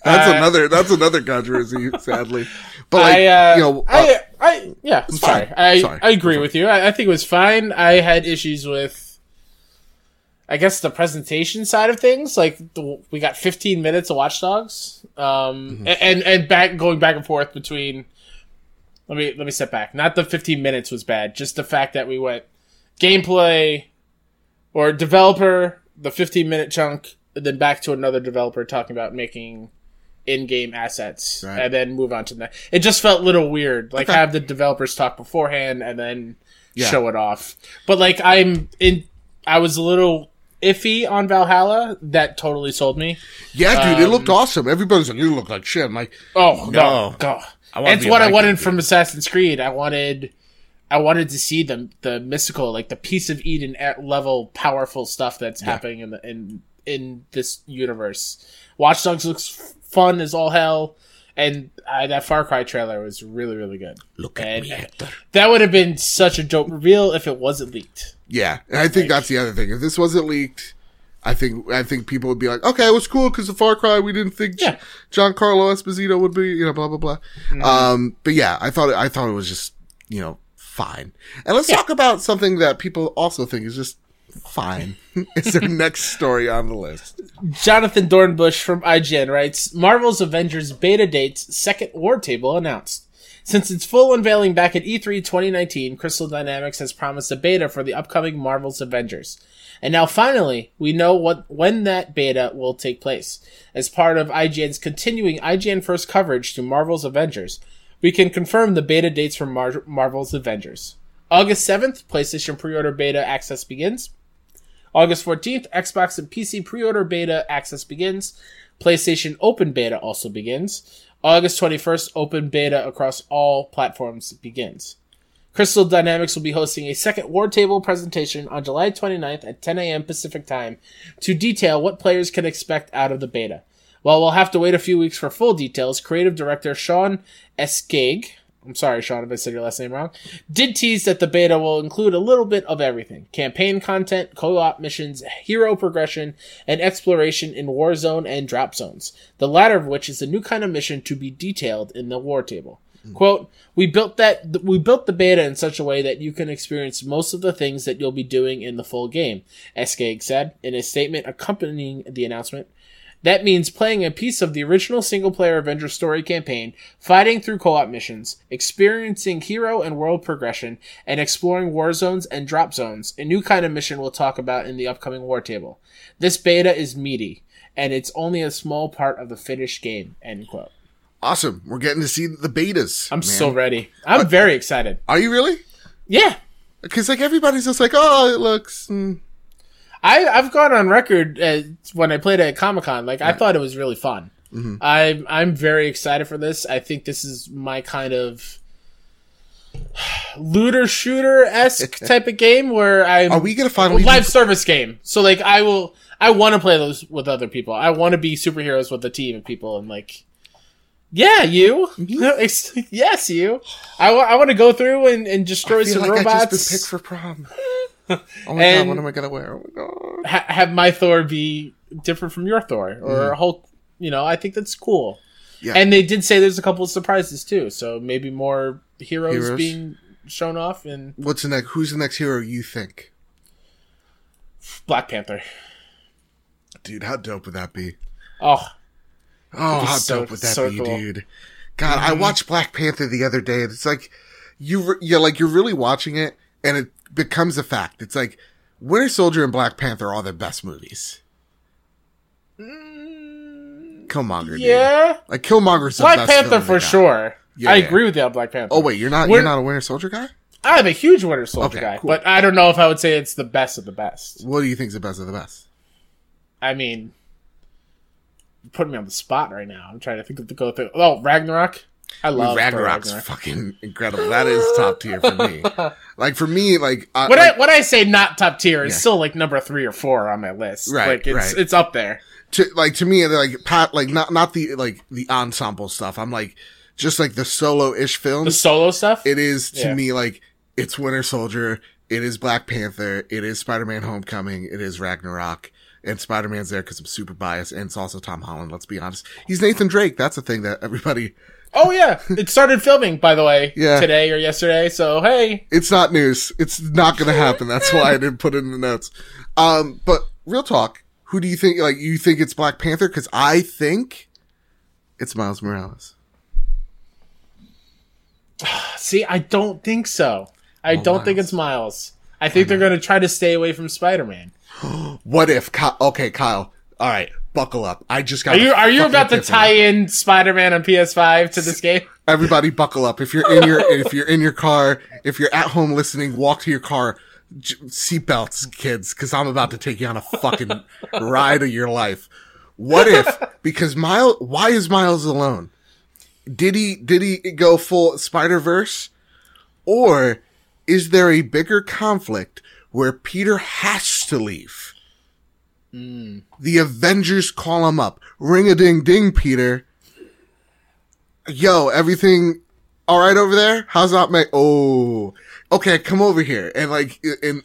That's Uh, another, that's another controversy, sadly. *laughs* But like, I, uh, you know, uh, I, I, yeah, sorry. fine. I, Sorry. I agree with you. I, I think it was fine. I had issues with, I guess, the presentation side of things. Like, the, we got 15 minutes of Watch Dogs, um, Mm-hmm. and and back going back and forth between. Let me let me step back. Not the 15 minutes was bad. Just the fact that we went gameplay or developer, the 15 minute chunk, and then back to another developer talking about making in-game assets Right. and then move on to that. It just felt a little weird. Like Okay. have the developers talk beforehand and then Yeah. show it off. But like I'm in I was a little iffy on Valhalla. That totally sold me. yeah, dude, it um, looked awesome. Everybody's like, you look like shit. I'm like, Oh No. God. It's what I wanted dude. from Assassin's Creed. I wanted, I wanted to see the the mystical, like the piece of Eden at level, powerful stuff that's happening in the in in this universe. Watch Dogs looks fun as all hell, and uh, that Far Cry trailer was really really good. look at And me, Hector. that would have been such a dope reveal if it wasn't leaked. Yeah, and I think that's the other thing. If this wasn't leaked, I think I think people would be like, okay, it was cool because the Far Cry we didn't think Yeah. Carlo Esposito would be, you know, blah blah blah. Mm-hmm. Um, but yeah, I thought I thought it was just, you know, fine. And let's Yeah. talk about something that people also think is just fine. *laughs* it's their next story on the list. Jonathan Dornbush from IGN writes Marvel's Avengers beta date's second war table announced. Since its full unveiling back at E E3 2019, Crystal Dynamics has promised a beta for the upcoming Marvel's Avengers. And now finally, we know what when that beta will take place. As part of IGN's continuing IGN First coverage to Marvel's Avengers, we can confirm the beta dates for Mar- Marvel's Avengers. August 7th, PlayStation pre-order beta access begins. August 14th, Xbox and PC pre-order beta access begins. PlayStation open beta also begins. August 21st, open beta across all platforms begins. Crystal Dynamics will be hosting a second War Table presentation on July 29th at 10 a.m. Pacific Time to detail what players can expect out of the beta. While we'll have to wait a few weeks for full details, creative director Shaun Escayg, I'm sorry, Shaun, if I said your last name wrong, did tease that the beta will include a little bit of everything campaign content, co op missions, hero progression, and exploration in Warzone and drop zones, the latter of which is a new kind of mission to be detailed in the War Table. Hmm. Quote, we built that, we built the beta in such a way that you can experience most of the things that you'll be doing in the full game, Escayg said in a statement accompanying the announcement. That means playing a piece of the original single player Avengers story campaign, fighting through co-op missions, experiencing hero and world progression, and exploring war zones and drop zones, a new kind of mission we'll talk about in the upcoming war table. This beta is meaty, and it's only a small part of the finished game, end quote. Awesome. We're getting to see the betas. I'm man. so ready. I'm very excited. Are you really? Yeah. Because like everybody's just like, oh, it looks. Mm. I, I've gone on record when I played at Comic Con. Like I thought it was really fun. Mm-hmm. I'm I'm very excited for this. I think this is my kind of *sighs* looter shooter esque *laughs* type of game where I'm Are we gonna finally? live service game. So like I will I want to play those with other people. I want to be superheroes with a team of people and like. Yeah, you. *laughs* Yes, you. I, I want to go through and, and destroy I feel some like I robots. just been picked for prom. *laughs* Oh my And- god, what am I gonna wear? Oh my god. ha- have my Thor be different from your Thor or Hulk. You know, I think that's cool. Mm-hmm. Yeah. And they did say there's a couple of surprises too, so maybe more heroes, Heroes? being shown off And What's the next? Who's the next hero you think? Black Panther. Dude, how dope would that be? Oh, Oh, how so- dope would that so be, cool. Mm-hmm. dude? God, I watched Black Panther the other day. and It's like you, re- you're like you're really watching it, and it becomes a fact. It's like Winter Soldier and Black Panther are the best movies. Killmonger, dude. Mm, yeah. like Killmonger's the Black Panther for sure. Yeah, I yeah. agree with you on Black Panther. Oh wait, you're not We're- you're not a Winter Soldier guy. I'm a huge Winter Soldier Okay, guy, cool. but I don't know if I would say it's the best of the best. What do you think's the best of the best? I mean, you're putting me on the spot right now. I'm trying to think of the go through. Oh, Ragnarok. I love Ragnarok's Ragnarok. fucking incredible. That is top tier for me. *laughs* Like for me, like, I, When like, I when I say not top tier, is Yeah. still like number three or four on my list. Right, like it's right. it's up there. to like to me, like Pat, like not not the like the ensemble stuff. I'm like just like the solo ish films. The solo stuff. it is to Yeah. me like it's Winter Soldier, it is Black Panther, it is Spider Man Homecoming, it is Ragnarok, and Spider Man's there because I'm super biased, and it's also Tom Holland. Let's be honest, he's Nathan Drake. That's the thing that everybody. Oh yeah, it started filming by the way. Yeah. today or yesterday. So hey, It's not news. It's not going to happen. That's why I didn't put it in the notes. Um, but real talk, who do you think? Like, you think it's Black Panther? Because I think it's Miles Morales. *sighs* see, I don't think so. I Oh, don't think it's Miles. I think they're going to try to stay away from Spider Man. *gasps* What if? Ky- okay, Kyle. All right, buckle up. I just got. Are you are you about to tie in Spider Man on PS5 to this game? Everybody, buckle up. If you're in your if you're in your car, if you're at home listening, walk to your car. J- Seatbelts, kids, because I'm about to take you on a fucking *laughs* ride of your life. What if? Because Miles, why is Miles alone? Did he did he go full Spider Verse, or is there a bigger conflict where Peter has to leave? Mm. The Avengers call him up. Ring a ding ding, Peter. Yo, everything all right over there? How's that make? Oh, okay, come over here. And like, and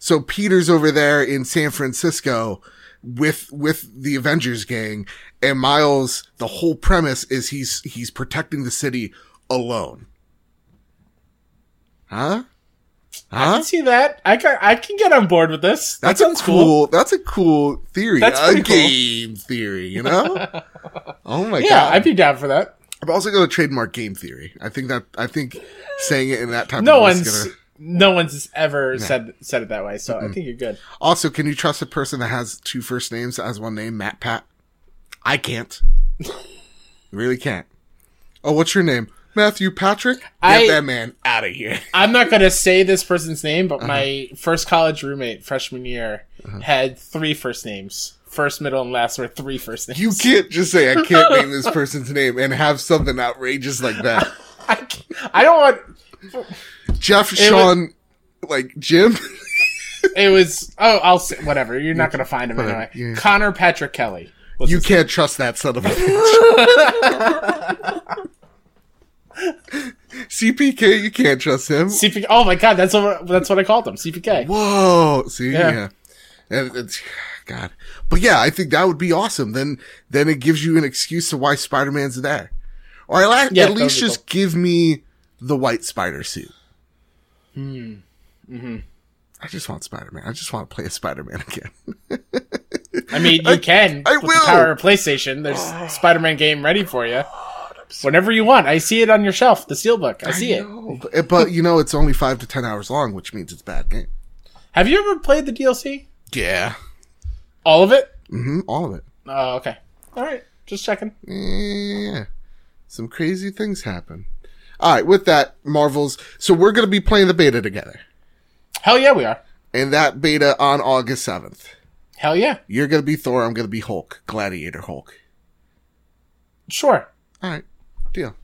so Peter's over there in San Francisco, with with the Avengers gang, and Miles. The whole premise is he's he's protecting the city alone. Huh? I can see that. I can I can get on board with this. That That's a sounds cool, cool. That's a cool theory. That's a cool. game theory. You know? *laughs* oh my Yeah, god! I'd be down for that. I'm also going to trademark game theory. I think that I think saying it in that type No of one's gonna. no one's ever said said it that way, so I think you're good. Also, can you trust a person that has two first names as one name, Matt Pat? I can't. *laughs* really can't. Oh, what's your name? Matthew Patrick? Get I- that man out of here. *laughs* I'm not gonna say this person's name, but uh-huh. my first college roommate freshman year uh-huh. had three first names. First, middle, and last were three first names. You can't just say I can't *laughs* name this person's name and have something outrageous like that. *laughs* I, I don't want. Jeff, was- Sean, like Jim. It was. Oh, I'll say whatever. You're not gonna find him Fine, anyway. yeah. Connor Patrick Kelly. You can't trust that son of a bitch. CPK, you can't trust him. CPK. Oh my god, that's what that's what I called him. CPK. Whoa! See, Yeah. yeah, And it's God, but yeah, I think that would be awesome. Then, then it gives you an excuse to why Spider Man's there, or at, Yeah, at least just give me the white spider suit. Hmm. Mm-hmm. I just want Spider Man. I just want to play a Spider Man *laughs* again. I mean, you can. I with will. The power of PlayStation. There's *sighs* Spider-Man game ready for you. Whenever you want. I see it on your shelf, the steelbook. I see it. know, but, but you know, it's only five to ten hours long, which means it's a bad game. Have you ever played the DLC? Yeah, All of it? hmm all of it. Oh, okay. All right. Just checking. Yeah, some crazy things happen. All right, with that, Marvels. So we're gonna be playing the beta together. Hell yeah, we are. and that beta on August 7th. Hell yeah. You're going to be Thor, I'm going to be Hulk, Gladiator Hulk. Sure. All right, deal.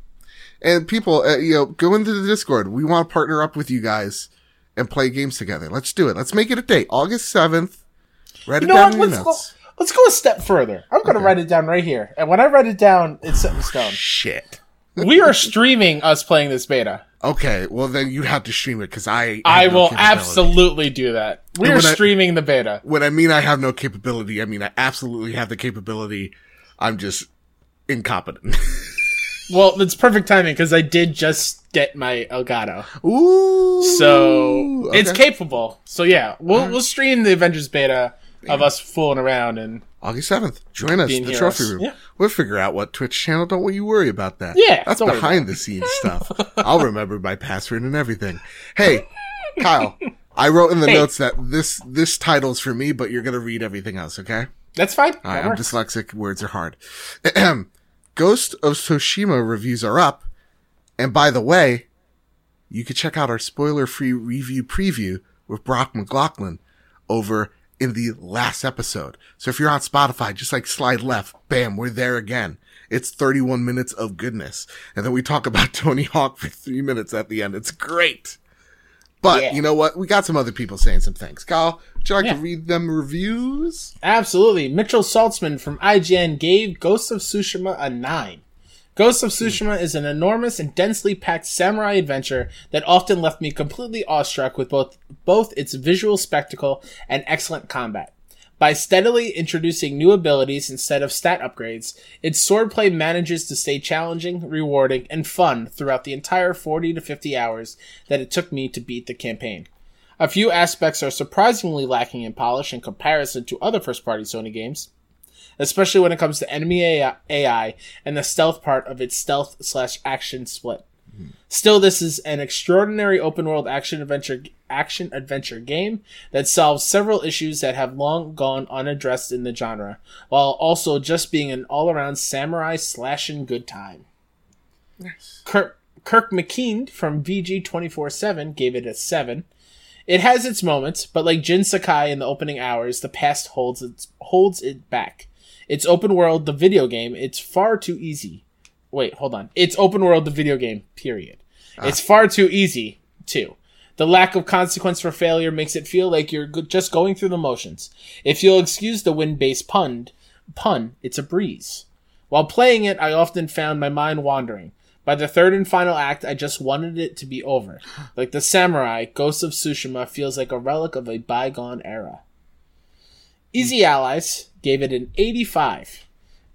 And people, uh, you know, go into the Discord. We want to partner up with you guys and play games together. Let's do it. Let's make it a date. August 7th. Write You it know down what? in your Let's go, let's go a step further. I'm going to write it down right here. And when I write it down, it's set in stone. Shit. we are streaming us playing this beta. Okay, well then you'd have to stream it because I. I no will absolutely do that. We And are when I- streaming the beta. When I mean I have no capability, I mean I absolutely have the capability. I'm just incompetent. *laughs* Well, it's perfect timing because I did just get my Elgato. Ooh. So it's capable. So yeah, we'll we'll stream the Avengers beta of us fooling around and August 7th. Join us, Being the trophy room. Yeah. We'll figure out what Twitch channel. Don't you worry about that. Yeah, That's behind the scenes *laughs* stuff. I'll remember my password and everything. Hey, Kyle, I wrote in the Hey. notes that this, this title's for me, but you're going to read everything else, okay? that's fine. Right, I'm dyslexic. Words are hard. *clears throat* Ghost of Tsushima reviews are up. And by the way, you can check out our spoiler free review preview with Brock McLaughlin over in the last episode. So if you're on Spotify, just like slide left, bam, we're there again. It's 31 minutes of goodness. And then we talk about *laughs* Tony Hawk for three minutes at the end. It's great. But Yeah. you know what? We got some other people saying some things. Kyle, would you like Yeah. to read them reviews? Absolutely. Mitchell Saltzman from IGN gave Ghost of Tsushima a 9. Ghost of hmm. Tsushima is an enormous and densely packed samurai adventure that often left me completely awestruck with both both its visual spectacle and excellent combat. By steadily introducing new abilities instead of stat upgrades, its swordplay manages to stay challenging, rewarding, and fun throughout the entire 40 to 50 hours that it took me to beat the campaign. A few aspects are surprisingly lacking in polish in comparison to other first party Sony games, especially when it comes to enemy AI and the stealth part of its stealth slash action split. Hmm. Still, this is an extraordinary open world action adventure action adventure game that solves several issues that have long gone unaddressed in the genre, while also just being an all around samurai slashing good time. Kirk, Kirk McKeand from VG247 gave it a 7. It has its moments, but like Jin Sakai in the opening hours, the past holds its, holds it back. It's open world, the video game, it's far too easy. Wait, hold on. It's open world, the video game, period. Ah. It's far too easy, too. The lack of consequence for failure makes it feel like you're just going through the motions. If you'll excuse the wind-based pun, pun, it's a breeze. While playing it, I often found my mind wandering. By the third and final act, I just wanted it to be over. Like the samurai, Ghost of Tsushima feels like a relic of a bygone era. Easy Allies gave it an 85.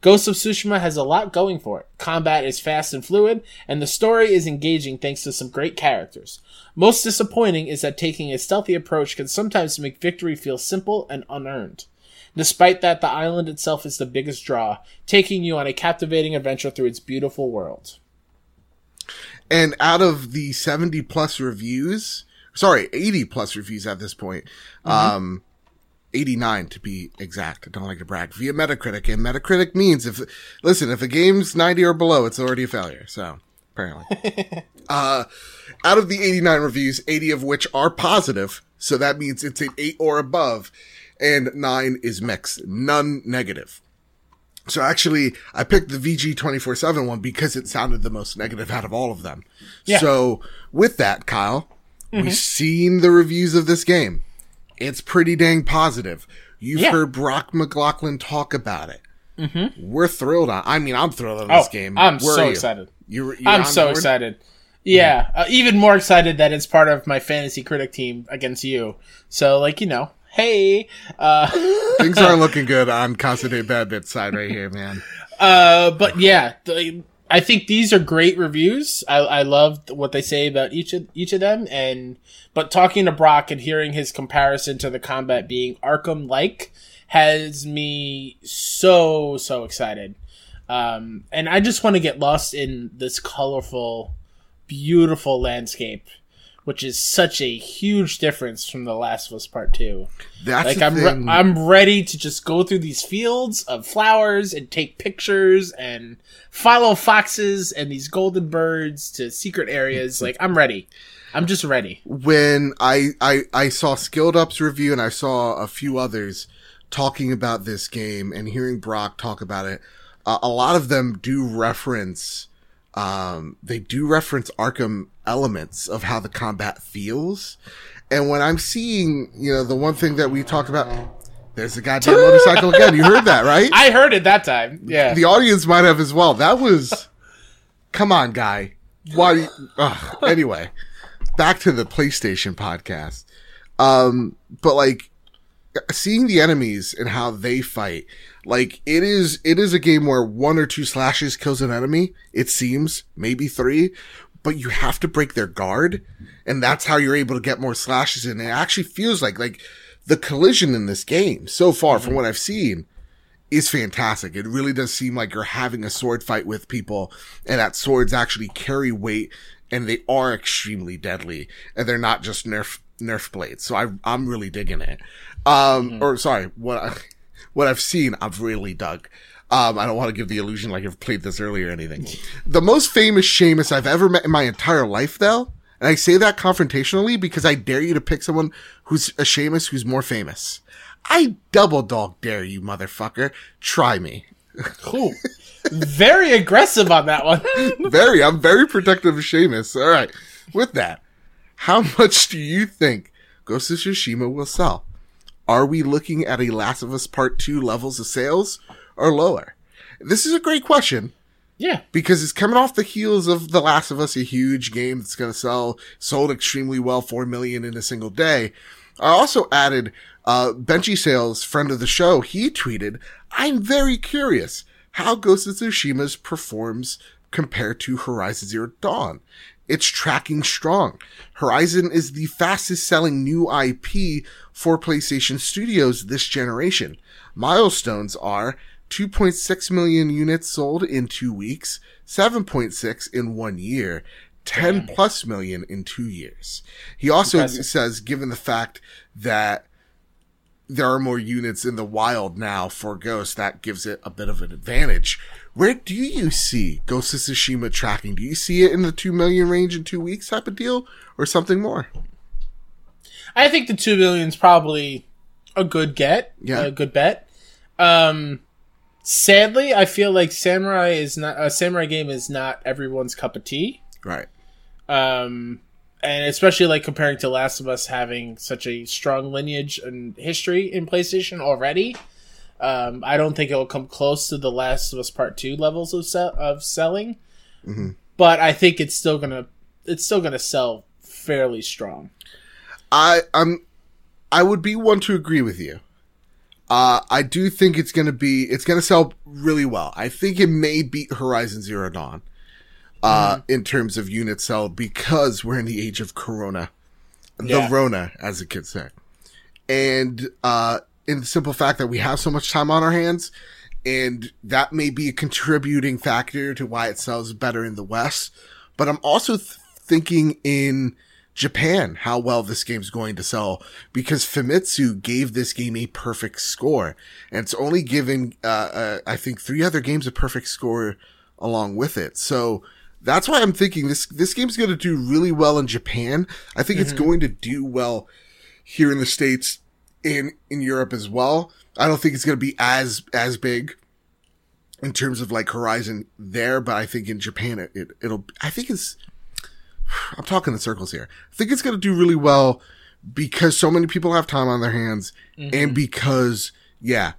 Ghost of Tsushima has a lot going for it. Combat is fast and fluid, and the story is engaging thanks to some great characters. Most disappointing is that taking a stealthy approach can sometimes make victory feel simple and unearned. Despite that, the island itself is the biggest draw, taking you on a captivating adventure through its beautiful world. And out of the 70 plus reviews, sorry, 80 plus reviews at this point, um, 89 to be exact. I don't like to brag via Metacritic. And Metacritic means if, listen, if a game's 90 or below, it's already a failure. So apparently, *laughs* uh, out of the 89 reviews, 80 of which are positive. So that means it's an eight or above and nine is mixed, none negative. So actually, I picked the VG 24-7 one because it sounded the most negative out of all of them. Yeah. So with that, Kyle, we've seen the reviews of this game. It's pretty dang positive. You've Yeah. heard Brock McLaughlin talk about it. Mm-hmm. We're thrilled on, I mean, I'm thrilled on Oh, this game. I'm Where so you? excited. You're I'm so board? excited. Yeah, uh, even more excited that it's part of my fantasy critic team against you. So, like, you know, hey, uh, *laughs* Things aren't looking good on Constantine Badbit's side right here, man. uh, but yeah, the, I think these are great reviews. I, I love what they say about each of each of them, and but talking to Brock and hearing his comparison to the combat being Arkham like has me so so excited. Um, and I just want to get lost in this colorful, beautiful landscape, which is such a huge difference from The Last of Us Part Two. That's Like I'm, re- I'm ready to just go through these fields of flowers and take pictures and follow foxes and these golden birds to secret areas. Like I'm ready. I'm just ready. when I, I, I saw Skilled Up's review and I saw a few others talking about this game and hearing Brock talk about it, uh, a lot of them do reference, um, they do reference Arkham elements of how the combat feels. And when I'm seeing, you know, the one thing that we talked about, there's a goddamn *laughs* motorcycle again. You heard that, right? I heard it that time. Yeah. the audience might have as well. That was, come on, guy. Why? Ugh. Anyway, back to the PlayStation podcast. Um, but like seeing the enemies and how they fight, like it is, it is a game where one or two slashes kills an enemy. It seems maybe three, but you have to break their guard, and that's how you're able to get more slashes. And it actually feels like like the collision in this game so far, from what I've seen, is fantastic. It really does seem like you're having a sword fight with people and that swords actually carry weight and they are extremely deadly and they're not just nerf, nerf blades. So I, I'm really digging it. Um, or sorry, what I, what I've seen, I've really dug. Um, I don't want to give the illusion like I've played this earlier or anything. The most famous Seamus I've ever met in my entire life though, and I say that confrontationally because I dare you to pick someone who's a Seamus who's more famous. I double dog dare you, motherfucker. Try me. Cool. Very aggressive on that one. *laughs* Very, I'm very protective of Seamus. All right. With that, how much do you think Ghost of Tsushima will sell? Are we looking at a Last of Us Part 2 levels of sales or lower? This is a great question yeah. because it's coming off the heels of The Last of Us, a huge game that's going to sell, sold extremely well, 4 million in a single day. I also added, uh, Benji Sales, friend of the show, he tweeted, I'm very curious how Ghost of Tsushima's performs compared to Horizon Zero Dawn. It's tracking strong. Horizon is the fastest selling new IP for PlayStation Studios this generation. Milestones are 2.6 million units sold in two weeks, 7.6 in one year, 10 plus million in two years. He also Impressive. says, given the fact that there are more units in the wild now for Ghost, that gives it a bit of an advantage. Where do you see Ghost of Tsushima tracking? Do you see it in the 2 million range in two weeks type of deal or something more? I think the two million's probably a good get. Yeah. A good bet. Um sadly, I feel like Samurai is not a Samurai game is not everyone's cup of tea. Right. Um and especially like comparing to Last of Us having such a strong lineage and history in PlayStation already. Um, I don't think it will come close to the Last of Us Part Two levels of se- of selling, Mhm. but I think it's still gonna it's still gonna sell fairly strong. I I'm I would be one to agree with you. Uh, I do think it's gonna be, it's gonna sell really well. I think it may beat Horizon Zero Dawn, uh, Mm-hmm. in terms of unit sold because we're in the age of Corona. The Yeah. Rona, as the kids say. And, uh, in the simple fact that we have so much time on our hands, and that may be a contributing factor to why it sells better in the West. But I'm also th- thinking in Japan how well this game's going to sell because Famitsu gave this game a perfect score, and it's only given uh, uh, I think three other games a perfect score along with it. So that's why I'm thinking this this game's going to do really well in Japan. I think it's going to do well here in the states in in Europe as well. I don't think it's going to be as as big in terms of like Horizon there, but I think in Japan it, it it'll I think it's *sighs* I'm talking in circles here. I think it's going to do really well because so many people have time on their hands and because yeah,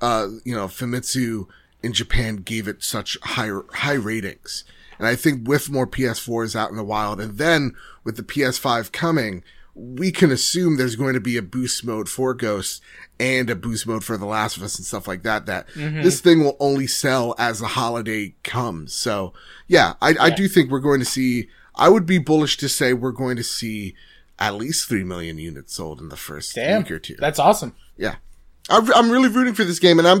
uh you know, Famitsu in Japan gave it such high high ratings. And I think with more PS4s out in the wild and then with the PS5 coming, we can assume there's going to be a boost mode for Ghost and a boost mode for The Last of Us and stuff like that. That mm-hmm. this thing will only sell as the holiday comes. So yeah, I, I do think we're going to see, I would be bullish to say we're going to see at least 3 million units sold in the first Damn, week or two. that's awesome. yeah. I'm really rooting for this game and I'm,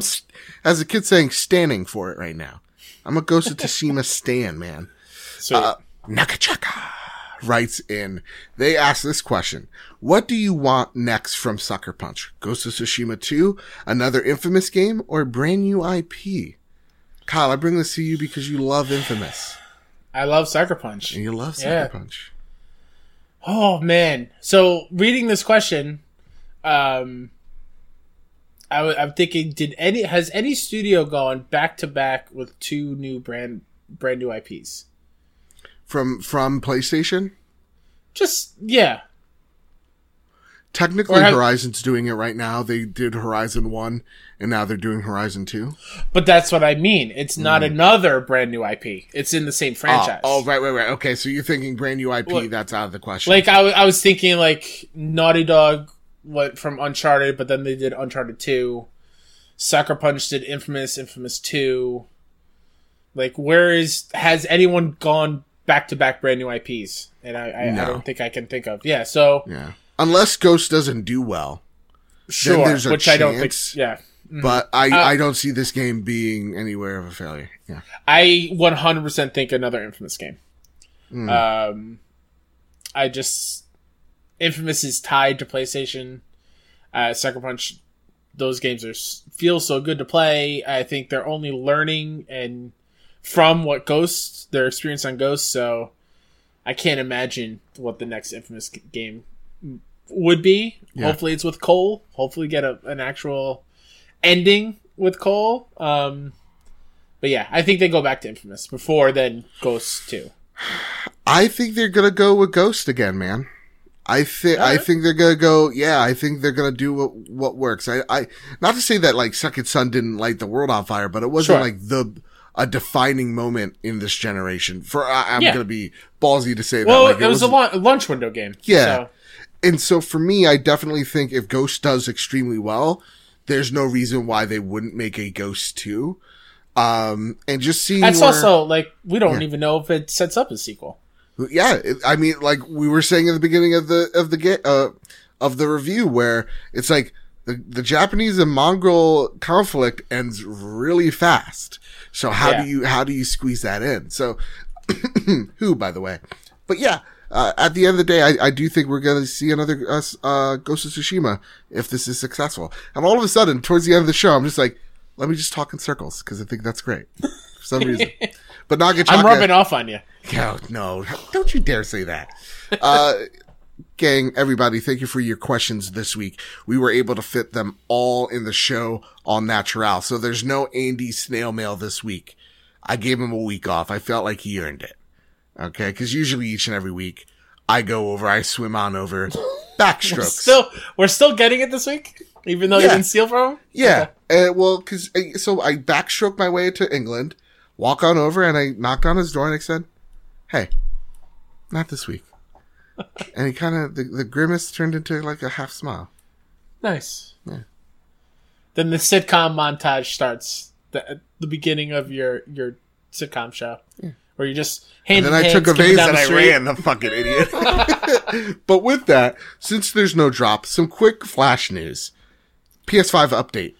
as a kid saying, standing for it right now. I'm a Ghost of Tsushima stan, man. Sweet. Uh, Nakachaka writes in, they ask this question. What do you want next from Sucker Punch? Ghost of Tsushima 2, another Infamous game, or a brand new IP? Kyle, I bring this to you because you love Infamous. I love Sucker Punch. And you love Sucker Yeah. Punch. Oh man! So reading this question, um, I w- I'm thinking, did any has any studio gone back to back with two new brand brand new IPs? From, from PlayStation? Just yeah, Technically, have- Horizon's doing it right now. They did Horizon 1, and now they're doing Horizon 2. but that's what I mean. It's not another brand new IP. It's in the same franchise. Mm. Oh, oh, right, right, right. Okay, so you're thinking brand new IP, Well, that's out of the question. Like I, w- I was thinking like Naughty Dog went from Uncharted, but then they did Uncharted Two. Sucker Punch did Infamous, Infamous Two. Like where is has anyone gone back to back brand new IPs? And I, I, I don't think I can think of. Yeah, so yeah. Unless Ghost doesn't do well. sure, there's a which I don't think. chance. Yeah, But I, Uh, I don't see this game being anywhere of a failure. Yeah. I 100% think another Infamous game. Mm. Um, I just Infamous is tied to PlayStation. Uh, Sucker Punch, those games are feel so good to play. I think they're only learning and from what Ghost their experience on Ghost. So I can't imagine what the next Infamous game would be. Yeah. Hopefully, it's with Cole. Hopefully, get a, an actual ending with Cole. Um, but yeah, I think they go back to Infamous before then Ghost Two. *sighs* I think they're gonna go with Ghost again, man. I think I think they're gonna go. Yeah, I think they're gonna do what what works. I, I not to say that like Second Son didn't light the world on fire, but it wasn't Sure. like the a defining moment in this generation. For I, I'm Yeah. gonna be ballsy to say that. Well, like, it was a wasn't- lun- lunch window game. Yeah. So, and so for me, I definitely think if Ghost does extremely well, there's no reason why they wouldn't make a Ghost two. Um, and just seeing that's where- also like we don't even know if it sets up a sequel. Yeah, it, I mean, like we were saying at the beginning of the of the ga- uh, of the review, where it's like the the Japanese and Mongol conflict ends really fast. So how Yeah. do you how do you squeeze that in? So *clears throat* who, by the way, but yeah. Uh, at the end of the day, I, I do think we're going to see another uh, uh, Ghost of Tsushima if this is successful. And all of a sudden, towards the end of the show, I'm just like, let me just talk in circles because I think that's great for some reason. *laughs* But I'm rubbing off on you. *laughs* no, no, don't you dare say that. Uh, gang, everybody, thank you for your questions this week. We were able to fit them all in the show on Natural. So there's no Andy snail mail this week. I gave him a week off. I felt like he earned it. Okay. Cause usually each and every week I go over, I swim on over *laughs* backstrokes. Still, we're still getting it this week, even though you Yeah. didn't steal from him. Yeah. Uh, well, cause, uh, so I backstroked my way to England, walk on over and I knocked on his door and I said, Hey, not this week. *laughs* and he kind of, the, the grimace turned into like a half smile. Nice. Yeah. Then the sitcom montage starts. The the beginning of your your sitcom show, where you just hand And then I took a vase and I ran. I'm fucking idiot. *laughs* but with that, since there's no drop, some quick flash news. PS5 update.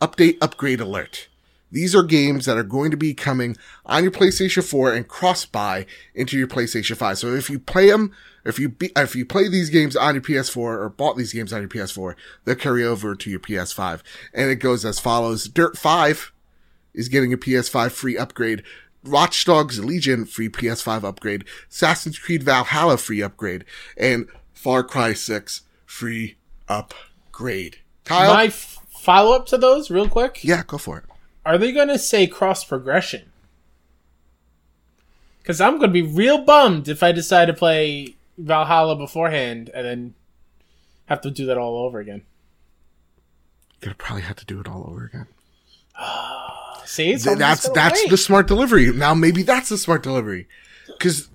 Update upgrade alert. These are games that are going to be coming on your PlayStation 4 and cross buy into your PlayStation 5. So if you play them, if you be, if you play these games on your PS4 or bought these games on your PS4, they'll carry over to your PS5. And it goes as follows. Dirt 5 is getting a PS5 free upgrade. Watch Dogs Legion free PS5 upgrade. Assassin's Creed Valhalla free upgrade. And Far Cry 6 free upgrade. Kyle? My f- follow up to those, real quick. yeah, go for it. Are they going to say cross progression? Because I'm going to be real bummed if I decide to play Valhalla beforehand and then have to do that all over again. You're gonna probably have to do it all over again. *sighs* See, so Th- that's that's wait. the smart delivery. Now maybe that's the smart delivery, because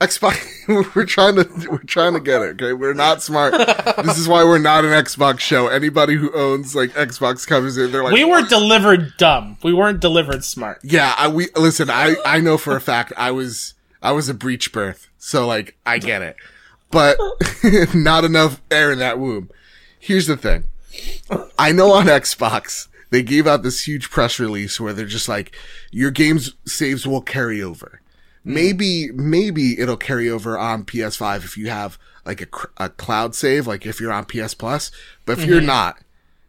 Xbox *laughs* we're trying to we're trying to get it. Okay, we're not smart. this is why we're not an Xbox show. Anybody who owns like Xbox covers in, they're like, We were delivered dumb. We weren't delivered smart. yeah. I, we listen. I I know for a fact I was I was a breech birth, so like I get it, but *laughs* not enough air in that womb. Here's the thing. I know on Xbox they gave out this huge press release where they're just like, your game's saves will carry over. Mm-hmm. Maybe, maybe it'll carry over on PS5 if you have like a, a cloud save, like if you're on PS Plus. But if you're mm-hmm. not,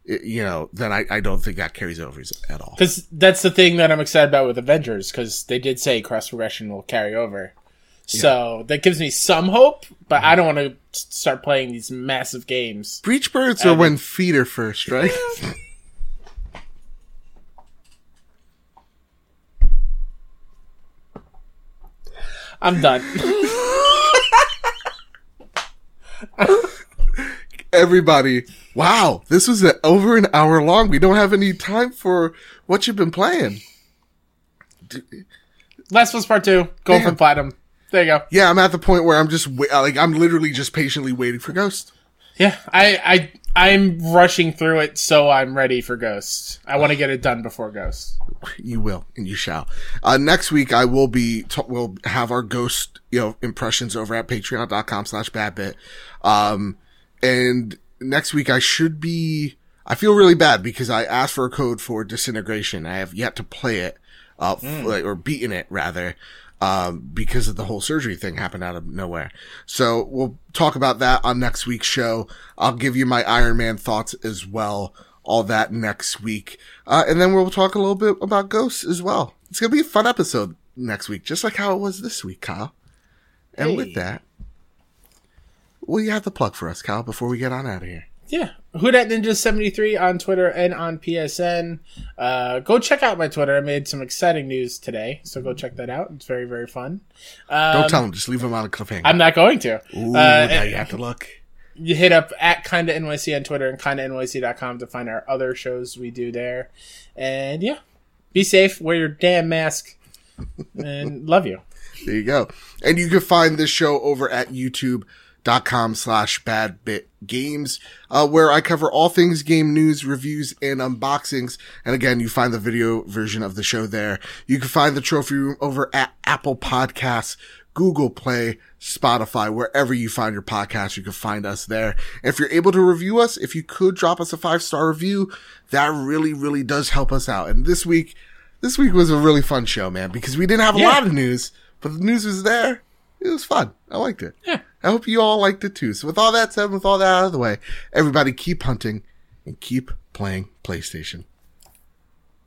it, you know, then I, I don't think that carries over at all. Because that's the thing that I'm excited about with Avengers, because they did say cross progression will carry over. So that gives me some hope, but I don't want to start playing these massive games. Breech birds are when feet are first, right? *laughs* I'm done. Everybody, wow, this was a, over an hour long. We don't have any time for what you've been playing. Last of Us part two. Go for Damn. platinum. There you go. Yeah, I'm at the point where I'm just like I'm literally just patiently waiting for Ghost. Yeah, I, I, I'm rushing through it, so I'm ready for Ghost. I want to get it done before Ghost. You will, and you shall. Uh, next week, I will be, t- we'll have our ghost, you know, impressions over at patreon.com slash badbit. Um, and next week I should be, I feel really bad because I asked for a code for disintegration. I have yet to play it, uh, f- or beaten it rather. Um, because of the whole surgery thing happened out of nowhere. So we'll talk about that on next week's show. I'll give you my Iron Man thoughts as well. All that next week. Uh, and then we'll talk a little bit about ghosts as well. It's going to be a fun episode next week, just like how it was this week, Kyle. And with that, do you have the plug for us, Kyle, before we get on out of here? Yeah. Who dat Ninja 73 on Twitter and on PSN. Uh, go check out my Twitter. I made some exciting news today, so go check that out. It's very, very fun. Um, Don't tell him, just leave him on a cliffhanger. I'm not going to. Ooh, uh, now you have to look. You hit up at kinda NYC on Twitter and kinda NYC.com to find our other shows we do there. And yeah, be safe, wear your damn mask, and *laughs* love you. There you go. And you can find this show over at youtube.com slash Bad badbitgames, uh, where I cover all things game news, reviews, and unboxings. And again, you find the video version of the show there. You can find the trophy room over at Apple Podcasts, Google Play, Spotify, wherever you find your podcast, you can find us there. And if you're able to review us, if you could drop us a five star review, that really, really does help us out. And this week, this week was a really fun show, man, because we didn't have a Yeah. lot of news, but the news was there. It was fun. I liked it. Yeah. I hope you all liked it too. So with all that said, with all that out of the way, everybody keep hunting and keep playing PlayStation.